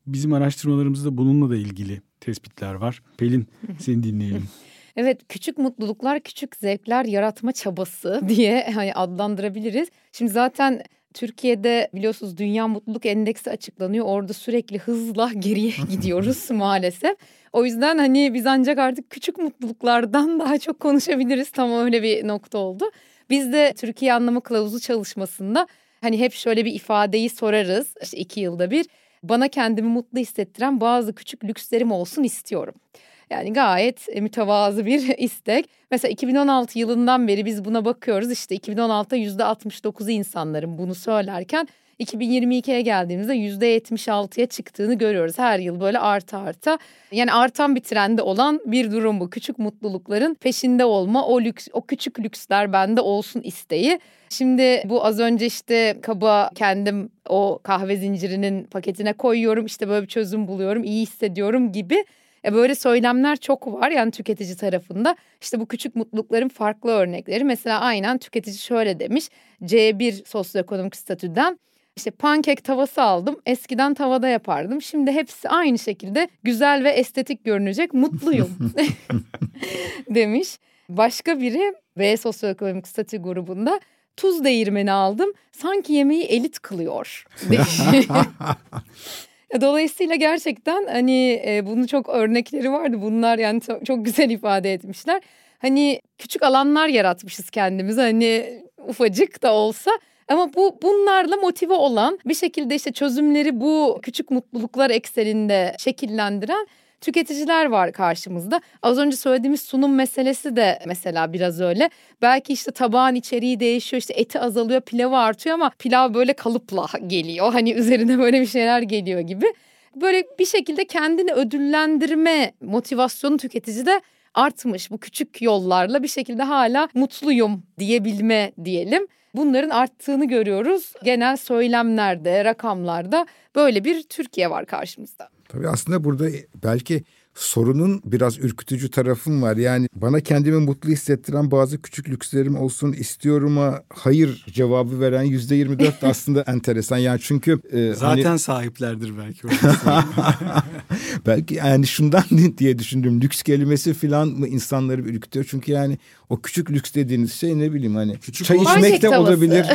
Bizim araştırmalarımızda bununla da ilgili tespitler var. Pelin seni dinleyelim. (laughs) Evet küçük mutluluklar küçük zevkler yaratma çabası (laughs) diye hani adlandırabiliriz. Şimdi zaten Türkiye'de biliyorsunuz Dünya Mutluluk Endeksi açıklanıyor. Orada sürekli hızla (laughs) geriye gidiyoruz maalesef. O yüzden hani biz ancak artık küçük mutluluklardan (laughs) daha çok konuşabiliriz. Tam öyle bir nokta oldu. Biz de Türkiye Anlamı Kılavuzu çalışmasında hani hep şöyle bir ifadeyi sorarız. İşte iki yılda bir. Bana kendimi mutlu hissettiren bazı küçük lükslerim olsun istiyorum. Yani gayet e, mütevazı bir (laughs) istek. Mesela 2016 yılından beri biz buna bakıyoruz. İşte 2016'da %69'u insanların bunu söylerken 2022'ye geldiğimizde %76'ya çıktığını görüyoruz. Her yıl böyle arta arta. Yani artan bir trende olan bir durum bu. Küçük mutlulukların peşinde olma, o lüks, o küçük lüksler bende olsun isteği. Şimdi bu az önce işte kaba kendim o kahve zincirinin paketine koyuyorum. işte böyle bir çözüm buluyorum, iyi hissediyorum gibi e böyle söylemler çok var yani tüketici tarafında. İşte bu küçük mutlulukların farklı örnekleri. Mesela aynen tüketici şöyle demiş. C1 sosyoekonomik statüden işte pankek tavası aldım. Eskiden tavada yapardım. Şimdi hepsi aynı şekilde güzel ve estetik görünecek. Mutluyum (laughs) (laughs) demiş. Başka biri B sosyoekonomik statü grubunda tuz değirmeni aldım. Sanki yemeği elit kılıyor. (laughs) Dolayısıyla gerçekten hani e, bunun çok örnekleri vardı. Bunlar yani çok, çok güzel ifade etmişler. Hani küçük alanlar yaratmışız kendimize hani ufacık da olsa ama bu bunlarla motive olan bir şekilde işte çözümleri bu küçük mutluluklar ekseninde şekillendiren tüketiciler var karşımızda. Az önce söylediğimiz sunum meselesi de mesela biraz öyle. Belki işte tabağın içeriği değişiyor işte eti azalıyor pilavı artıyor ama pilav böyle kalıpla (laughs) geliyor. Hani üzerine böyle bir şeyler geliyor gibi. Böyle bir şekilde kendini ödüllendirme motivasyonu tüketicide artmış. Bu küçük yollarla bir şekilde hala mutluyum diyebilme diyelim. Bunların arttığını görüyoruz. Genel söylemlerde, rakamlarda böyle bir Türkiye var karşımızda. Tabii aslında burada belki sorunun biraz ürkütücü tarafım var. Yani bana kendimi mutlu hissettiren bazı küçük lükslerim olsun istiyorum'a hayır cevabı veren yüzde yirmi dört (laughs) aslında enteresan. Yani çünkü e, zaten hani... sahiplerdir belki. (laughs) belki yani şundan (laughs) diye düşündüm. Lüks kelimesi falan mı insanları ürkütüyor? Çünkü yani o küçük lüks dediğiniz şey ne bileyim hani küçük çay içmek de olabilir.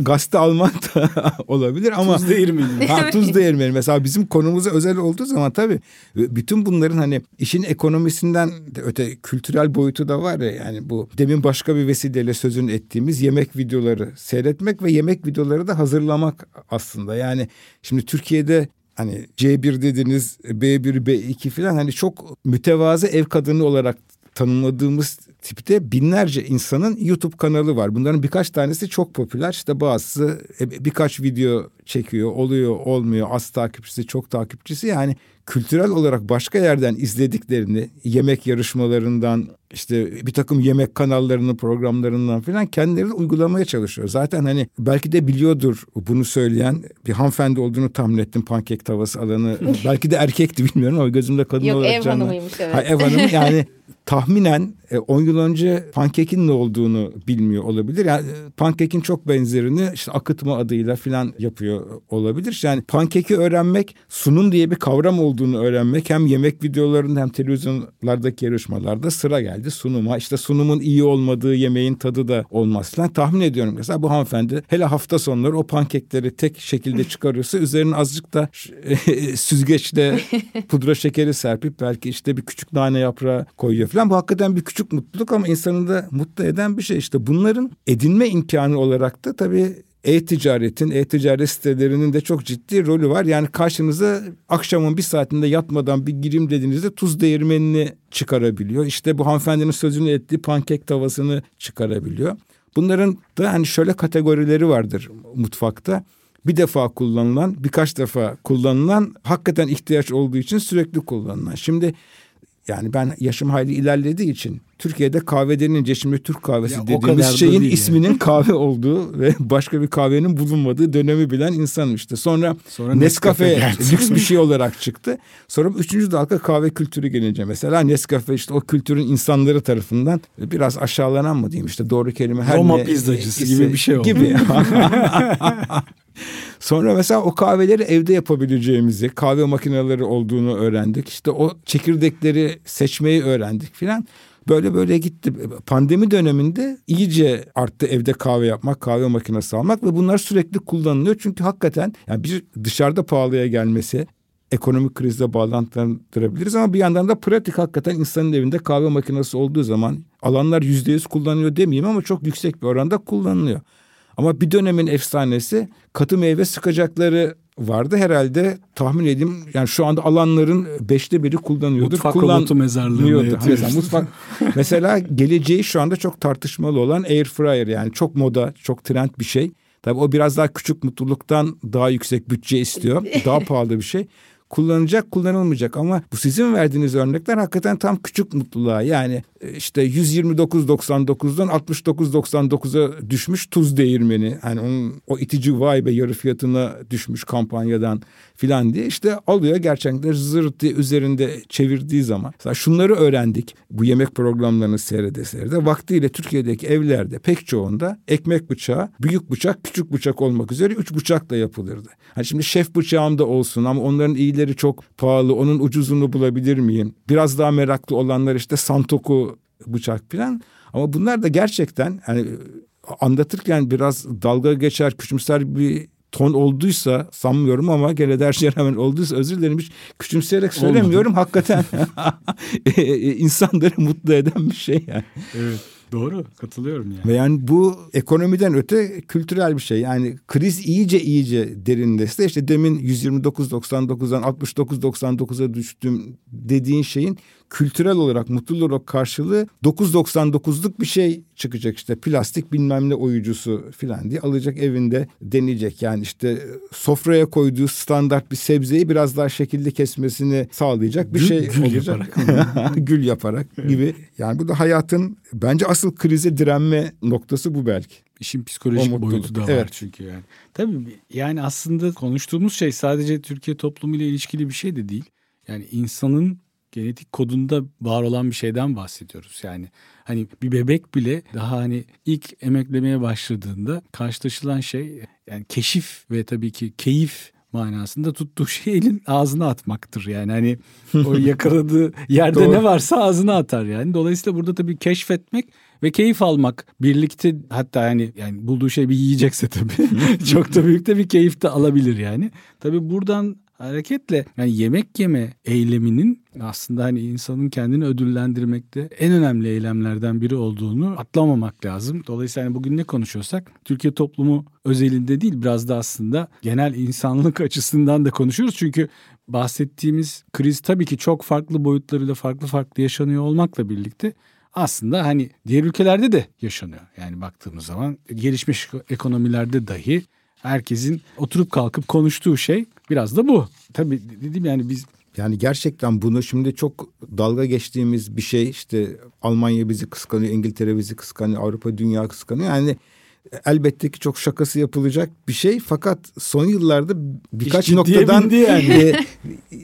gazete almak da olabilir ama tuz değirmeni. Ha, tuz değirmeni mesela bizim konumuza özel olduğu zaman tabii bütün bunların hani işin ekonomisinden de öte kültürel boyutu da var ya yani bu demin başka bir vesileyle sözünü ettiğimiz yemek videoları seyretmek ve yemek videoları da hazırlamak aslında. Yani şimdi Türkiye'de hani C1 dediniz B1 B2 falan hani çok mütevazı ev kadını olarak tanımladığımız tipte binlerce insanın YouTube kanalı var. Bunların birkaç tanesi çok popüler. İşte bazısı e, birkaç video çekiyor, oluyor, olmuyor. Az takipçisi, çok takipçisi. Yani kültürel olarak başka yerden izlediklerini, yemek yarışmalarından, işte bir takım yemek kanallarının programlarından falan kendileri uygulamaya çalışıyor. Zaten hani belki de biliyordur bunu söyleyen bir hanımefendi olduğunu tahmin ettim pankek tavası alanı. (laughs) belki de erkekti bilmiyorum ama gözümde kadın Yok, olarak ev canlı. hanımıymış evet. Ha, ev hanımı yani (laughs) tahminen 10 e, yıl önce pankekin ne olduğunu bilmiyor olabilir. Yani e, pankekin çok benzerini işte akıtma adıyla falan yapıyor olabilir. Yani pankeki öğrenmek sunum diye bir kavram olduğunu öğrenmek hem yemek videolarında hem televizyonlardaki yarışmalarda sıra geldi sunuma. İşte sunumun iyi olmadığı yemeğin tadı da olmaz falan. Tahmin ediyorum mesela bu hanımefendi hele hafta sonları o pankekleri tek şekilde çıkarıyorsa üzerine azıcık da (laughs) süzgeçle pudra şekeri serpip belki işte bir küçük nane yaprağı koyuyor falan. Bu hakikaten bir küçük mutluluk ama insanı da mutlu eden bir şey. İşte bunların edinme imkanı olarak da tabii e-ticaretin, e-ticaret sitelerinin de çok ciddi rolü var. Yani karşınıza akşamın bir saatinde yatmadan bir girim dediğinizde tuz değirmenini çıkarabiliyor. İşte bu hanımefendinin sözünü ettiği pankek tavasını çıkarabiliyor. Bunların da hani şöyle kategorileri vardır mutfakta. Bir defa kullanılan, birkaç defa kullanılan, hakikaten ihtiyaç olduğu için sürekli kullanılan. Şimdi yani ben yaşım hayli ilerlediği için Türkiye'de kahve denince şimdi Türk kahvesi ya dediğimiz şeyin isminin yani. kahve olduğu ve başka bir kahvenin bulunmadığı dönemi bilen insanım işte. Sonra, Sonra Nescafe, Nescafe (laughs) lüks bir şey olarak çıktı. Sonra üçüncü dalga kahve kültürü gelince mesela Nescafe işte o kültürün insanları tarafından biraz aşağılanan mı diyeyim işte doğru kelime. Her Roma ne, pizzacısı ise, gibi bir şey oldu. Gibi. (laughs) (laughs) Sonra mesela o kahveleri evde yapabileceğimizi, kahve makineleri olduğunu öğrendik. İşte o çekirdekleri seçmeyi öğrendik filan. Böyle böyle gitti. Pandemi döneminde iyice arttı evde kahve yapmak, kahve makinesi almak ve bunlar sürekli kullanılıyor. Çünkü hakikaten yani bir dışarıda pahalıya gelmesi, ekonomik krizle bağlantılandırabiliriz ama bir yandan da pratik hakikaten insanın evinde kahve makinesi olduğu zaman alanlar yüzde yüz kullanıyor demeyeyim ama çok yüksek bir oranda kullanılıyor. Ama bir dönemin efsanesi katı meyve sıkacakları vardı herhalde tahmin edeyim yani şu anda alanların beşte biri kullanıyordur. Mutfak Kullan... robotu mezarlığında mesela, mutfak, (laughs) mesela geleceği şu anda çok tartışmalı olan air fryer yani çok moda çok trend bir şey. Tabii o biraz daha küçük mutluluktan daha yüksek bütçe istiyor. Daha pahalı bir şey kullanacak kullanılmayacak. Ama bu sizin verdiğiniz örnekler hakikaten tam küçük mutluluğa yani e, işte 129.99'dan 69.99'a düşmüş tuz değirmeni. Hani onun o itici vay be yarı fiyatına düşmüş kampanyadan filan diye işte alıyor gerçekten zırt diye üzerinde çevirdiği zaman mesela şunları öğrendik bu yemek programlarını seyrede seyrede vaktiyle Türkiye'deki evlerde pek çoğunda ekmek bıçağı büyük bıçak küçük bıçak olmak üzere üç bıçakla yapılırdı. Hani şimdi şef bıçağım da olsun ama onların iyileri çok pahalı onun ucuzunu bulabilir miyim? Biraz daha meraklı olanlar işte santoku bıçak falan ama bunlar da gerçekten hani anlatırken biraz dalga geçer küçümser bir ton olduysa sanmıyorum ama gene de her şeye rağmen olduysa özür dilerim hiç küçümseyerek söylemiyorum. Olmadı. Hakikaten (laughs) e, e, insanları mutlu eden bir şey yani. Evet. Doğru katılıyorum yani. Ve yani bu ekonomiden öte kültürel bir şey. Yani kriz iyice iyice derinleşti. İşte demin 129.99'dan 69.99'a düştüm dediğin şeyin kültürel olarak mutluluk olarak karşılığı 9.99'luk bir şey çıkacak işte plastik bilmem ne oyucusu filan diye alacak evinde deneyecek. Yani işte sofraya koyduğu standart bir sebzeyi biraz daha şekilli kesmesini sağlayacak bir gül, şey gül olacak. Yaparak. (laughs) gül yaparak gibi. Yani bu da hayatın bence asıl krize direnme noktası bu belki. İşin psikolojik boyutu da var evet. çünkü yani. Tabii yani aslında konuştuğumuz şey sadece Türkiye toplumuyla ilişkili bir şey de değil. Yani insanın genetik kodunda var olan bir şeyden bahsediyoruz. Yani hani bir bebek bile daha hani ilk emeklemeye başladığında karşılaşılan şey yani keşif ve tabii ki keyif manasında tuttuğu (laughs) şey elin ağzına atmaktır. Yani hani o (laughs) yakaladığı yerde ne varsa ağzına atar yani. Dolayısıyla burada tabii keşfetmek ve keyif almak birlikte hatta yani yani bulduğu şey bir yiyecekse tabii (laughs) çok da büyük de bir keyif de alabilir yani. Tabii buradan hareketle yani yemek yeme eyleminin aslında hani insanın kendini ödüllendirmekte en önemli eylemlerden biri olduğunu atlamamak lazım. Dolayısıyla hani bugün ne konuşuyorsak Türkiye toplumu özelinde değil biraz da aslında genel insanlık (laughs) açısından da konuşuyoruz. Çünkü bahsettiğimiz kriz tabii ki çok farklı boyutlarıyla farklı farklı yaşanıyor olmakla birlikte aslında hani diğer ülkelerde de yaşanıyor. Yani baktığımız zaman gelişmiş ekonomilerde dahi herkesin oturup kalkıp konuştuğu şey biraz da bu. Tabii dedim yani biz yani gerçekten bunu şimdi çok dalga geçtiğimiz bir şey işte Almanya bizi kıskanıyor, İngiltere bizi kıskanıyor, Avrupa dünya kıskanıyor. Yani elbette ki çok şakası yapılacak bir şey fakat son yıllarda birkaç noktadan yani.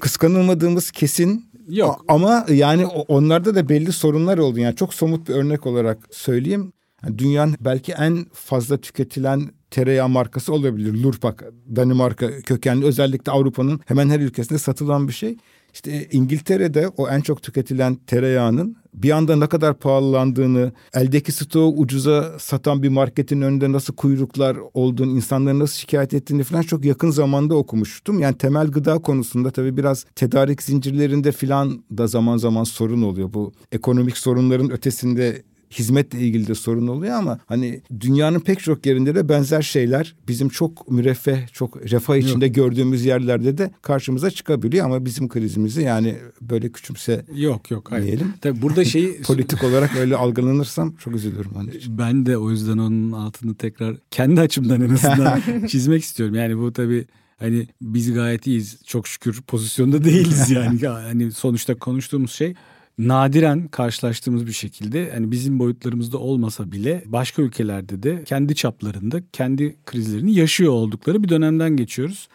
kıskanılmadığımız kesin Yok. Ama yani onlarda da belli sorunlar oldu. Yani çok somut bir örnek olarak söyleyeyim. Yani dünyanın belki en fazla tüketilen tereyağı markası olabilir. Lurpak, Danimarka kökenli özellikle Avrupa'nın hemen her ülkesinde satılan bir şey. İşte İngiltere'de o en çok tüketilen tereyağının bir anda ne kadar pahalandığını, eldeki stoğu ucuza satan bir marketin önünde nasıl kuyruklar olduğunu, insanların nasıl şikayet ettiğini falan çok yakın zamanda okumuştum. Yani temel gıda konusunda tabii biraz tedarik zincirlerinde falan da zaman zaman sorun oluyor. Bu ekonomik sorunların ötesinde hizmetle ilgili de sorun oluyor ama hani dünyanın pek çok yerinde de benzer şeyler bizim çok müreffeh, çok refah içinde yok. gördüğümüz yerlerde de karşımıza çıkabiliyor ama bizim krizimizi yani böyle küçümse yok yok hayır. diyelim. Tabii burada şey (laughs) politik olarak öyle algılanırsam çok üzülürüm onun (laughs) için. Ben de o yüzden onun altını tekrar kendi açımdan en azından (laughs) çizmek istiyorum. Yani bu tabii hani biz gayet iyiyiz. Çok şükür pozisyonda değiliz yani. hani sonuçta konuştuğumuz şey nadiren karşılaştığımız bir şekilde hani bizim boyutlarımızda olmasa bile başka ülkelerde de kendi çaplarında kendi krizlerini yaşıyor oldukları bir dönemden geçiyoruz.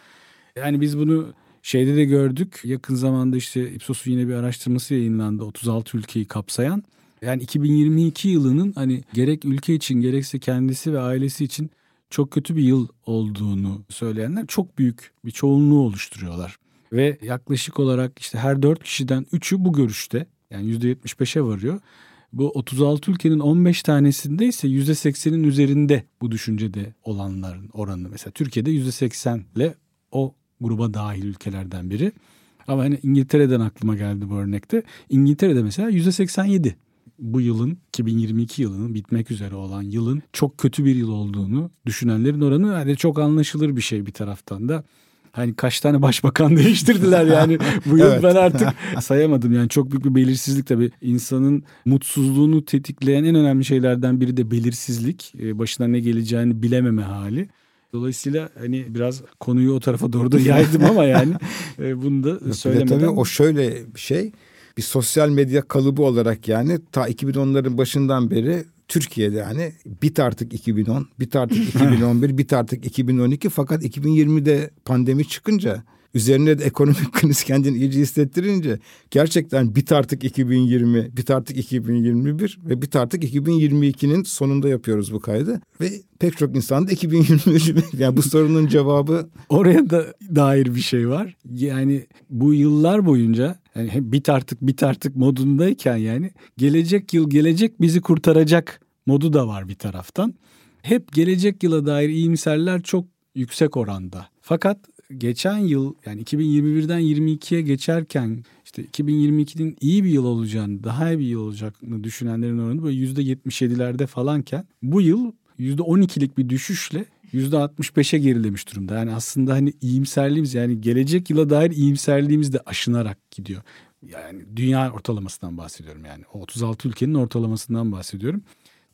Yani biz bunu şeyde de gördük. Yakın zamanda işte Ipsos'un yine bir araştırması yayınlandı 36 ülkeyi kapsayan. Yani 2022 yılının hani gerek ülke için gerekse kendisi ve ailesi için çok kötü bir yıl olduğunu söyleyenler çok büyük bir çoğunluğu oluşturuyorlar. Ve yaklaşık olarak işte her dört kişiden üçü bu görüşte. Yani %75'e varıyor. Bu 36 ülkenin 15 tanesinde ise %80'in üzerinde bu düşüncede olanların oranı. Mesela Türkiye'de %80 ile o gruba dahil ülkelerden biri. Ama hani İngiltere'den aklıma geldi bu örnekte. İngiltere'de mesela %87 bu yılın 2022 yılının bitmek üzere olan yılın çok kötü bir yıl olduğunu düşünenlerin oranı yani çok anlaşılır bir şey bir taraftan da. Hani kaç tane başbakan (laughs) değiştirdiler yani bu yıl evet. ben artık (laughs) sayamadım yani çok büyük bir belirsizlik tabii insanın mutsuzluğunu tetikleyen en önemli şeylerden biri de belirsizlik ee, başına ne geleceğini bilememe hali. Dolayısıyla hani biraz konuyu o tarafa doğru da yaydım ama yani (laughs) e, bunu da söylemeden. Tabii o şöyle bir şey bir sosyal medya kalıbı olarak yani ta 2010'ların başından beri Türkiye'de yani bit artık 2010, bit artık 2011, bit artık 2012 fakat 2020'de pandemi çıkınca üzerine de ekonomik (laughs) kriz kendini iyice hissettirince gerçekten bit artık 2020, bit artık 2021 ve bit artık 2022'nin sonunda yapıyoruz bu kaydı. Ve pek çok insan da 2023 (laughs) yani bu sorunun cevabı. (laughs) Oraya da dair bir şey var. Yani bu yıllar boyunca yani bit artık bit artık modundayken yani gelecek yıl gelecek bizi kurtaracak modu da var bir taraftan. Hep gelecek yıla dair iyimserler çok yüksek oranda. Fakat geçen yıl yani 2021'den 22'ye geçerken işte 2022'nin iyi bir yıl olacağını, daha iyi bir yıl olacağını düşünenlerin oranı böyle %77'lerde falanken bu yıl %12'lik bir düşüşle %65'e gerilemiş durumda. Yani aslında hani iyimserliğimiz yani gelecek yıla dair iyimserliğimiz de aşınarak gidiyor. Yani dünya ortalamasından bahsediyorum yani. O 36 ülkenin ortalamasından bahsediyorum.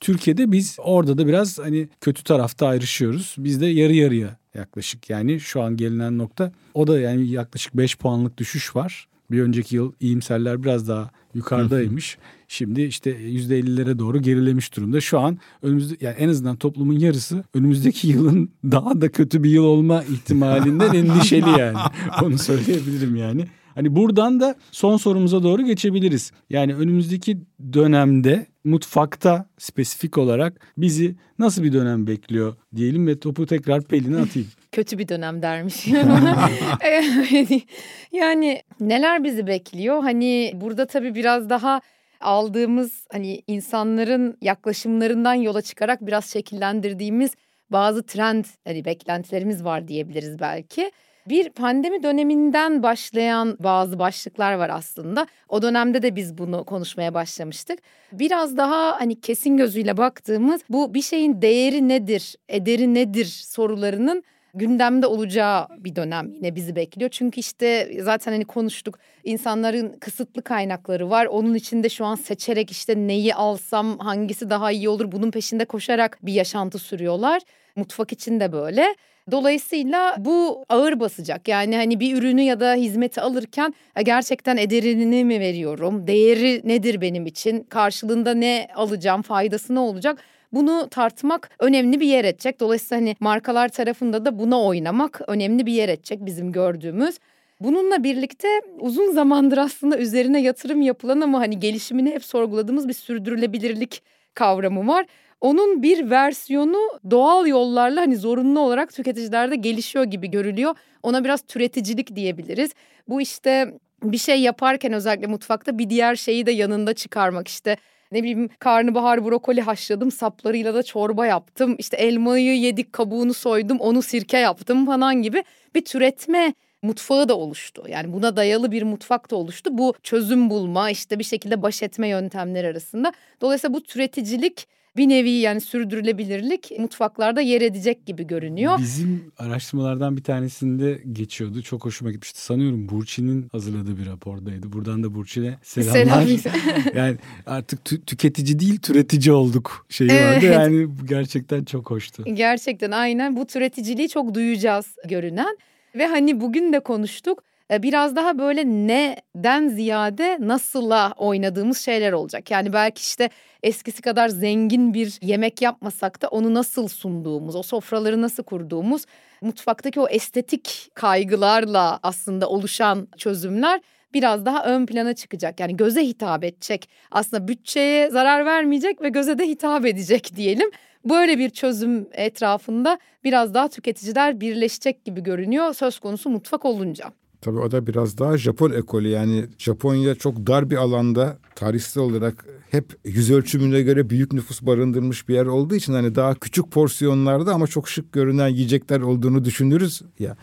Türkiye'de biz orada da biraz hani kötü tarafta ayrışıyoruz. Biz de yarı yarıya yaklaşık yani şu an gelinen nokta o da yani yaklaşık 5 puanlık düşüş var. Bir önceki yıl iyimserler biraz daha yukarıdaymış. Şimdi işte %50'lere doğru gerilemiş durumda. Şu an önümüzde yani en azından toplumun yarısı önümüzdeki yılın daha da kötü bir yıl olma ihtimalinden (laughs) endişeli yani. Onu söyleyebilirim yani. Hani buradan da son sorumuza doğru geçebiliriz. Yani önümüzdeki dönemde mutfakta spesifik olarak bizi nasıl bir dönem bekliyor diyelim ve topu tekrar Pelin'e atayım. (laughs) Kötü bir dönem dermiş. (laughs) yani neler bizi bekliyor? Hani burada tabii biraz daha aldığımız hani insanların yaklaşımlarından yola çıkarak biraz şekillendirdiğimiz bazı trend hani beklentilerimiz var diyebiliriz belki. Bir pandemi döneminden başlayan bazı başlıklar var aslında. O dönemde de biz bunu konuşmaya başlamıştık. Biraz daha hani kesin gözüyle baktığımız bu bir şeyin değeri nedir, ederi nedir sorularının gündemde olacağı bir dönem yine bizi bekliyor. Çünkü işte zaten hani konuştuk insanların kısıtlı kaynakları var. Onun içinde şu an seçerek işte neyi alsam hangisi daha iyi olur bunun peşinde koşarak bir yaşantı sürüyorlar. Mutfak için de böyle. Dolayısıyla bu ağır basacak. Yani hani bir ürünü ya da hizmeti alırken gerçekten ederini mi veriyorum? Değeri nedir benim için? Karşılığında ne alacağım? Faydası ne olacak? Bunu tartmak önemli bir yer edecek. Dolayısıyla hani markalar tarafında da buna oynamak önemli bir yer edecek bizim gördüğümüz. Bununla birlikte uzun zamandır aslında üzerine yatırım yapılan ama hani gelişimini hep sorguladığımız bir sürdürülebilirlik kavramı var. Onun bir versiyonu doğal yollarla hani zorunlu olarak tüketicilerde gelişiyor gibi görülüyor. Ona biraz türeticilik diyebiliriz. Bu işte bir şey yaparken özellikle mutfakta bir diğer şeyi de yanında çıkarmak işte ne bileyim karnabahar brokoli haşladım saplarıyla da çorba yaptım işte elmayı yedik kabuğunu soydum onu sirke yaptım falan gibi bir türetme mutfağı da oluştu. Yani buna dayalı bir mutfak da oluştu. Bu çözüm bulma işte bir şekilde baş etme yöntemleri arasında. Dolayısıyla bu türeticilik bir nevi yani sürdürülebilirlik mutfaklarda yer edecek gibi görünüyor. Bizim araştırmalardan bir tanesinde geçiyordu. Çok hoşuma gitmişti. Sanıyorum Burçin'in hazırladığı bir rapordaydı. Buradan da Burçin'e selamlar. Selam. (laughs) yani artık tü- tüketici değil türetici olduk şeyi evet. vardı. Yani gerçekten çok hoştu. Gerçekten aynen bu türeticiliği çok duyacağız görünen. Ve hani bugün de konuştuk biraz daha böyle neden ziyade nasıla oynadığımız şeyler olacak. Yani belki işte eskisi kadar zengin bir yemek yapmasak da onu nasıl sunduğumuz, o sofraları nasıl kurduğumuz, mutfaktaki o estetik kaygılarla aslında oluşan çözümler biraz daha ön plana çıkacak. Yani göze hitap edecek. Aslında bütçeye zarar vermeyecek ve göze de hitap edecek (laughs) diyelim. Böyle bir çözüm etrafında biraz daha tüketiciler birleşecek gibi görünüyor söz konusu mutfak olunca. Tabii o da biraz daha Japon ekolü yani Japonya çok dar bir alanda tarihsel olarak hep yüz ölçümüne göre büyük nüfus barındırmış bir yer olduğu için hani daha küçük porsiyonlarda ama çok şık görünen yiyecekler olduğunu düşünürüz ya.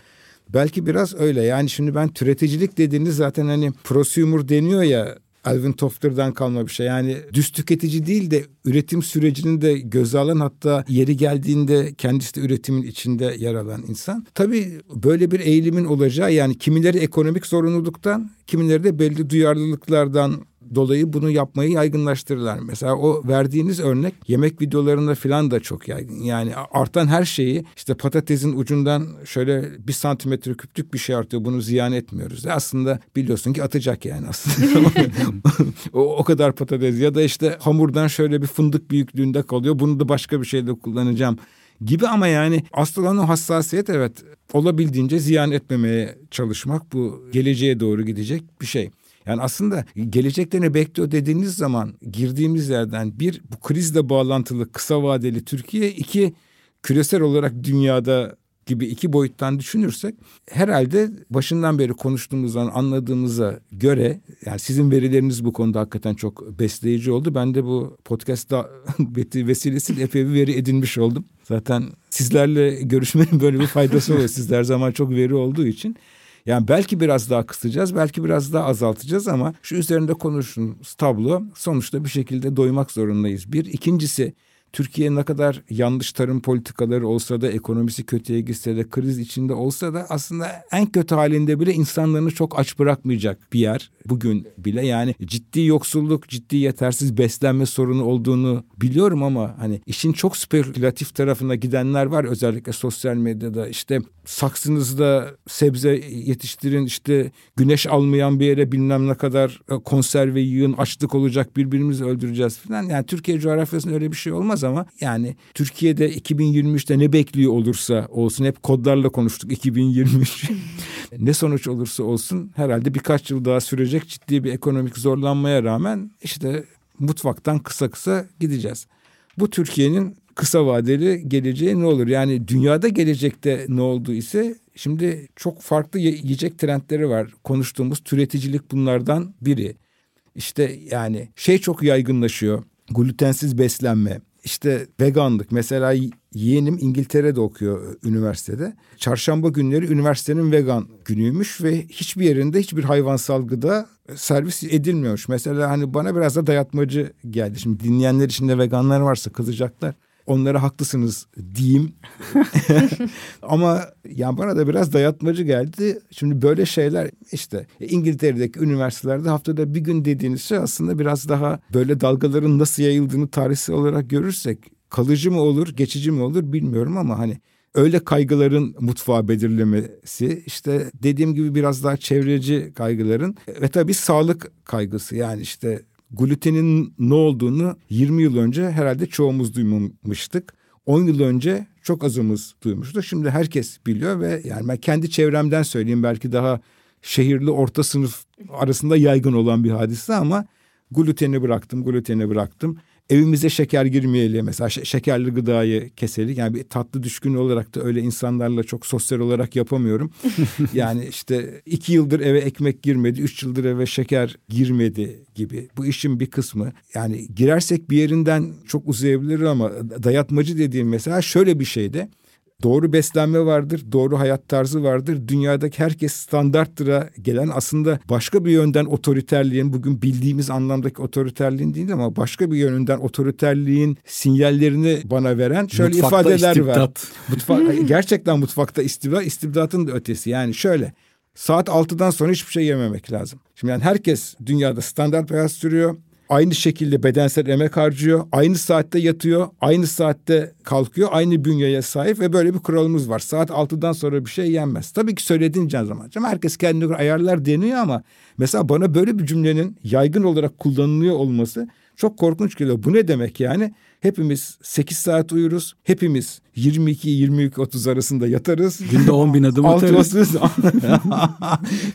Belki biraz öyle yani şimdi ben türeticilik dediğiniz zaten hani prosumer deniyor ya Alvin Toffler'dan kalma bir şey. Yani düz tüketici değil de üretim sürecini de göze alan hatta yeri geldiğinde kendisi de üretimin içinde yer alan insan. Tabii böyle bir eğilimin olacağı yani kimileri ekonomik zorunluluktan, kimileri de belli duyarlılıklardan dolayı bunu yapmayı yaygınlaştırırlar. Mesela o verdiğiniz örnek yemek videolarında falan da çok yaygın. Yani artan her şeyi işte patatesin ucundan şöyle bir santimetre küplük bir şey artıyor bunu ziyan etmiyoruz. Aslında biliyorsun ki atacak yani aslında. (laughs) o, o kadar patates ya da işte hamurdan şöyle bir fındık büyüklüğünde kalıyor. Bunu da başka bir şeyde kullanacağım gibi ama yani asıl olan o hassasiyet evet olabildiğince ziyan etmemeye çalışmak bu geleceğe doğru gidecek bir şey. Yani aslında gelecekte ne bekliyor dediğiniz zaman girdiğimiz yerden bir bu krizle bağlantılı kısa vadeli Türkiye iki küresel olarak dünyada gibi iki boyuttan düşünürsek herhalde başından beri konuştuğumuzdan anladığımıza göre yani sizin verileriniz bu konuda hakikaten çok besleyici oldu. Ben de bu podcast'ta (laughs) vesilesiyle epey bir veri edinmiş oldum. Zaten sizlerle görüşmenin böyle bir faydası oluyor. Sizler zaman çok veri olduğu için. Yani belki biraz daha kısacağız, belki biraz daha azaltacağız ama şu üzerinde konuştuğumuz tablo sonuçta bir şekilde doymak zorundayız. Bir, ikincisi Türkiye ne kadar yanlış tarım politikaları olsa da ekonomisi kötüye gitse de kriz içinde olsa da aslında en kötü halinde bile insanlarını çok aç bırakmayacak bir yer bugün bile. Yani ciddi yoksulluk, ciddi yetersiz beslenme sorunu olduğunu biliyorum ama hani işin çok spekülatif tarafına gidenler var özellikle sosyal medyada işte saksınızda sebze yetiştirin işte güneş almayan bir yere bilmem ne kadar e, konserve yığın açlık olacak birbirimizi öldüreceğiz falan. Yani Türkiye coğrafyasında öyle bir şey olmaz ama yani Türkiye'de 2023'te ne bekliyor olursa olsun hep kodlarla konuştuk 2023 (laughs) ne sonuç olursa olsun herhalde birkaç yıl daha sürecek ciddi bir ekonomik zorlanmaya rağmen işte mutfaktan kısa kısa gideceğiz. Bu Türkiye'nin kısa vadeli geleceği ne olur? Yani dünyada gelecekte ne oldu ise şimdi çok farklı yiyecek trendleri var. Konuştuğumuz türeticilik bunlardan biri. İşte yani şey çok yaygınlaşıyor. Glutensiz beslenme, işte veganlık. Mesela yeğenim İngiltere'de okuyor üniversitede. Çarşamba günleri üniversitenin vegan günüymüş ve hiçbir yerinde hiçbir hayvansal gıda servis edilmiyormuş. Mesela hani bana biraz da dayatmacı geldi. Şimdi dinleyenler içinde veganlar varsa kızacaklar onlara haklısınız diyeyim. (laughs) (laughs) Ama yani bana da biraz dayatmacı geldi. Şimdi böyle şeyler işte İngiltere'deki üniversitelerde haftada bir gün dediğiniz şey aslında biraz daha böyle dalgaların nasıl yayıldığını tarihsel olarak görürsek kalıcı mı olur, geçici mi olur bilmiyorum ama hani öyle kaygıların mutfağı belirlemesi işte dediğim gibi biraz daha çevreci kaygıların ve tabii sağlık kaygısı yani işte glutenin ne olduğunu 20 yıl önce herhalde çoğumuz duymamıştık. 10 yıl önce çok azımız duymuştu. Şimdi herkes biliyor ve yani ben kendi çevremden söyleyeyim belki daha şehirli orta sınıf arasında yaygın olan bir hadise ama gluteni bıraktım, gluteni bıraktım evimize şeker girmeyelim mesela şekerli gıdayı keselim. Yani bir tatlı düşkün olarak da öyle insanlarla çok sosyal olarak yapamıyorum. (laughs) yani işte iki yıldır eve ekmek girmedi, üç yıldır eve şeker girmedi gibi. Bu işin bir kısmı. Yani girersek bir yerinden çok uzayabilir ama dayatmacı dediğim mesela şöyle bir şeyde doğru beslenme vardır, doğru hayat tarzı vardır. Dünyadaki herkes standarttıra gelen aslında başka bir yönden otoriterliğin bugün bildiğimiz anlamdaki otoriterliğin değil ama başka bir yönünden otoriterliğin sinyallerini bana veren şöyle mutfakta ifadeler istibdat. var. Mutfak, (laughs) gerçekten mutfakta istibdat, istibdatın da ötesi. Yani şöyle saat 6'dan sonra hiçbir şey yememek lazım. Şimdi yani herkes dünyada standart hayat sürüyor aynı şekilde bedensel emek harcıyor. Aynı saatte yatıyor. Aynı saatte kalkıyor. Aynı bünyeye sahip ve böyle bir kuralımız var. Saat 6'dan sonra bir şey yenmez. Tabii ki söylediğin can zaman. Herkes kendine göre ayarlar deniyor ama mesela bana böyle bir cümlenin yaygın olarak kullanılıyor olması çok korkunç geliyor. Bu ne demek yani? Hepimiz 8 saat uyuruz. Hepimiz 22-22-30 arasında yatarız. Günde 10 bin adım atarız. (laughs)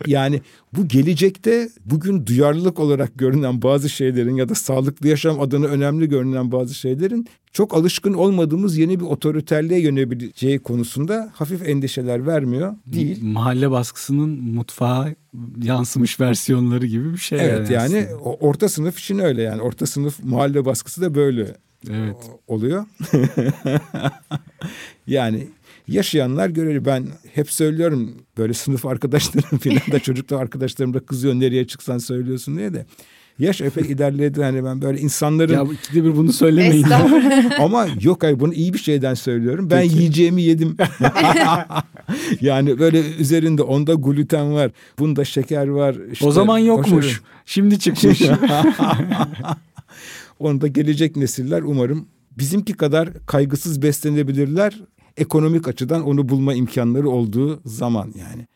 yani bu gelecekte bugün duyarlılık olarak görünen bazı şeylerin ya da sağlıklı yaşam adına önemli görünen bazı şeylerin çok alışkın olmadığımız yeni bir otoriterliğe yönelebileceği konusunda hafif endişeler vermiyor değil. Mahalle baskısının mutfağa yansımış versiyonları gibi bir şey. Evet yani, yani orta sınıf için öyle yani orta sınıf mahalle baskısı da böyle evet. oluyor. (laughs) yani yaşayanlar görür. Ben hep söylüyorum böyle sınıf arkadaşlarım (laughs) falan da çocuklar arkadaşlarım da kızıyor nereye çıksan söylüyorsun diye de. Yaş epey ilerledi hani ben böyle insanların... Ya ikide bir bunu söylemeyin. (laughs) Ama yok ay bunu iyi bir şeyden söylüyorum. Ben Peki. yiyeceğimi yedim. yani böyle üzerinde onda gluten var. Bunda şeker var. İşte, o zaman yokmuş. Şimdi çıkmış. Onu da gelecek nesiller umarım bizimki kadar kaygısız beslenebilirler. Ekonomik açıdan onu bulma imkanları olduğu zaman yani.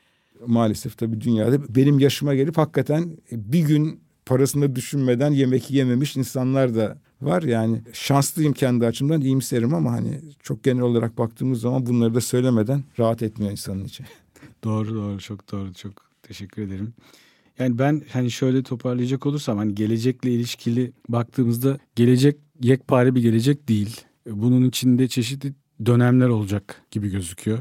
Maalesef tabii dünyada benim yaşıma gelip hakikaten bir gün parasını düşünmeden yemek yememiş insanlar da var. Yani şanslıyım kendi açımdan iyimserim ama hani çok genel olarak baktığımız zaman bunları da söylemeden rahat etmiyor insanın içi. Doğru doğru çok doğru çok teşekkür ederim. Yani ben hani şöyle toparlayacak olursam hani gelecekle ilişkili baktığımızda gelecek yekpare bir gelecek değil. Bunun içinde çeşitli dönemler olacak gibi gözüküyor.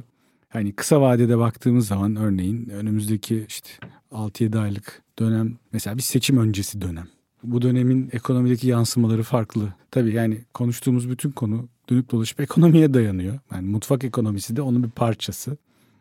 Hani kısa vadede baktığımız zaman örneğin önümüzdeki işte 6-7 aylık dönem mesela bir seçim öncesi dönem. Bu dönemin ekonomideki yansımaları farklı. Tabii yani konuştuğumuz bütün konu dönüp dolaşıp ekonomiye dayanıyor. Yani mutfak ekonomisi de onun bir parçası.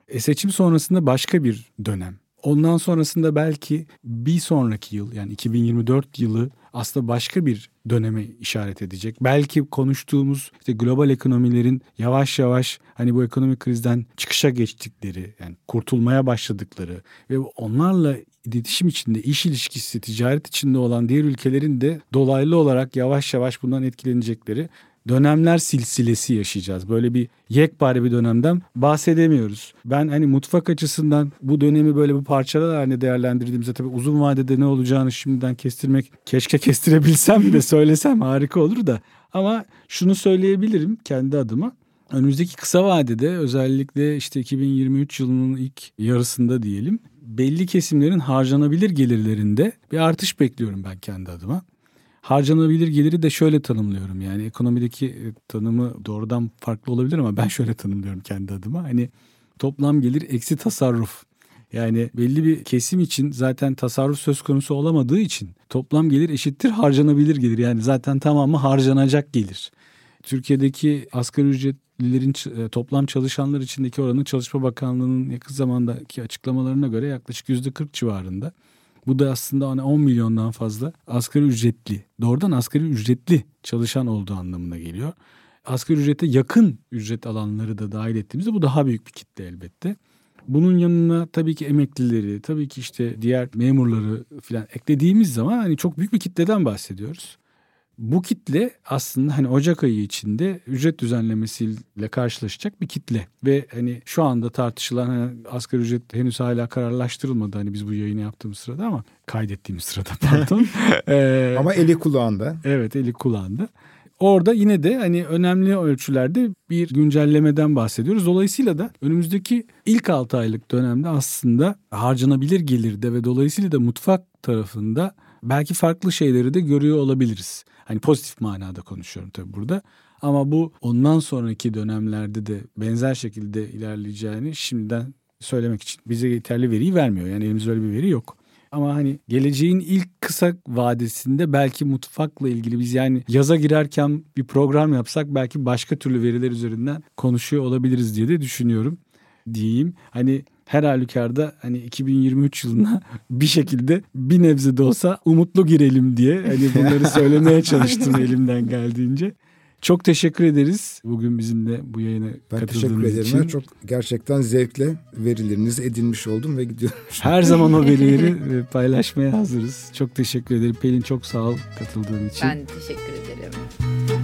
E seçim sonrasında başka bir dönem. Ondan sonrasında belki bir sonraki yıl yani 2024 yılı aslında başka bir döneme işaret edecek. Belki konuştuğumuz işte global ekonomilerin yavaş yavaş hani bu ekonomik krizden çıkışa geçtikleri yani kurtulmaya başladıkları ve onlarla iletişim içinde, iş ilişkisi, ticaret içinde olan diğer ülkelerin de dolaylı olarak yavaş yavaş bundan etkilenecekleri dönemler silsilesi yaşayacağız. Böyle bir yekpare bir dönemden bahsedemiyoruz. Ben hani mutfak açısından bu dönemi böyle bu parçalar haline değerlendirdiğimizde tabii uzun vadede ne olacağını şimdiden kestirmek keşke kestirebilsem de söylesem harika olur da. Ama şunu söyleyebilirim kendi adıma. Önümüzdeki kısa vadede özellikle işte 2023 yılının ilk yarısında diyelim belli kesimlerin harcanabilir gelirlerinde bir artış bekliyorum ben kendi adıma. Harcanabilir geliri de şöyle tanımlıyorum. Yani ekonomideki e, tanımı doğrudan farklı olabilir ama ben (laughs) şöyle tanımlıyorum kendi adıma. Hani toplam gelir eksi tasarruf. Yani belli bir kesim için zaten tasarruf söz konusu olamadığı için toplam gelir eşittir harcanabilir gelir. Yani zaten tamamı harcanacak gelir. Türkiye'deki asgari ücretlilerin e, toplam çalışanlar içindeki oranı Çalışma Bakanlığı'nın yakın zamandaki açıklamalarına göre yaklaşık yüzde 40 civarında. Bu da aslında hani 10 milyondan fazla asgari ücretli, doğrudan asgari ücretli çalışan olduğu anlamına geliyor. Asgari ücrete yakın ücret alanları da dahil ettiğimizde bu daha büyük bir kitle elbette. Bunun yanına tabii ki emeklileri, tabii ki işte diğer memurları falan eklediğimiz zaman hani çok büyük bir kitleden bahsediyoruz bu kitle aslında hani Ocak ayı içinde ücret düzenlemesiyle karşılaşacak bir kitle ve hani şu anda tartışılan hani asgari ücret henüz hala kararlaştırılmadı hani biz bu yayını yaptığımız sırada ama kaydettiğimiz sırada (laughs) pardon. ee, ama eli kulağında. Evet eli kulağında. Orada yine de hani önemli ölçülerde bir güncellemeden bahsediyoruz. Dolayısıyla da önümüzdeki ilk 6 aylık dönemde aslında harcanabilir gelirde ve dolayısıyla da mutfak tarafında belki farklı şeyleri de görüyor olabiliriz. Hani pozitif manada konuşuyorum tabii burada. Ama bu ondan sonraki dönemlerde de benzer şekilde ilerleyeceğini şimdiden söylemek için bize yeterli veriyi vermiyor. Yani elimizde öyle bir veri yok. Ama hani geleceğin ilk kısa vadesinde belki mutfakla ilgili biz yani yaza girerken bir program yapsak belki başka türlü veriler üzerinden konuşuyor olabiliriz diye de düşünüyorum diyeyim. Hani her halükarda hani 2023 yılına (laughs) bir şekilde bir nebze de olsa umutlu girelim diye hani bunları söylemeye çalıştım (laughs) elimden geldiğince. Çok teşekkür ederiz bugün bizimle bu yayına ben katıldığınız teşekkür ederim. Çok gerçekten zevkle verilerinizi edinmiş oldum ve gidiyorum. (laughs) Her zaman o verileri e, paylaşmaya hazırız. Çok teşekkür ederim. Pelin çok sağ ol katıldığın için. Ben teşekkür ederim.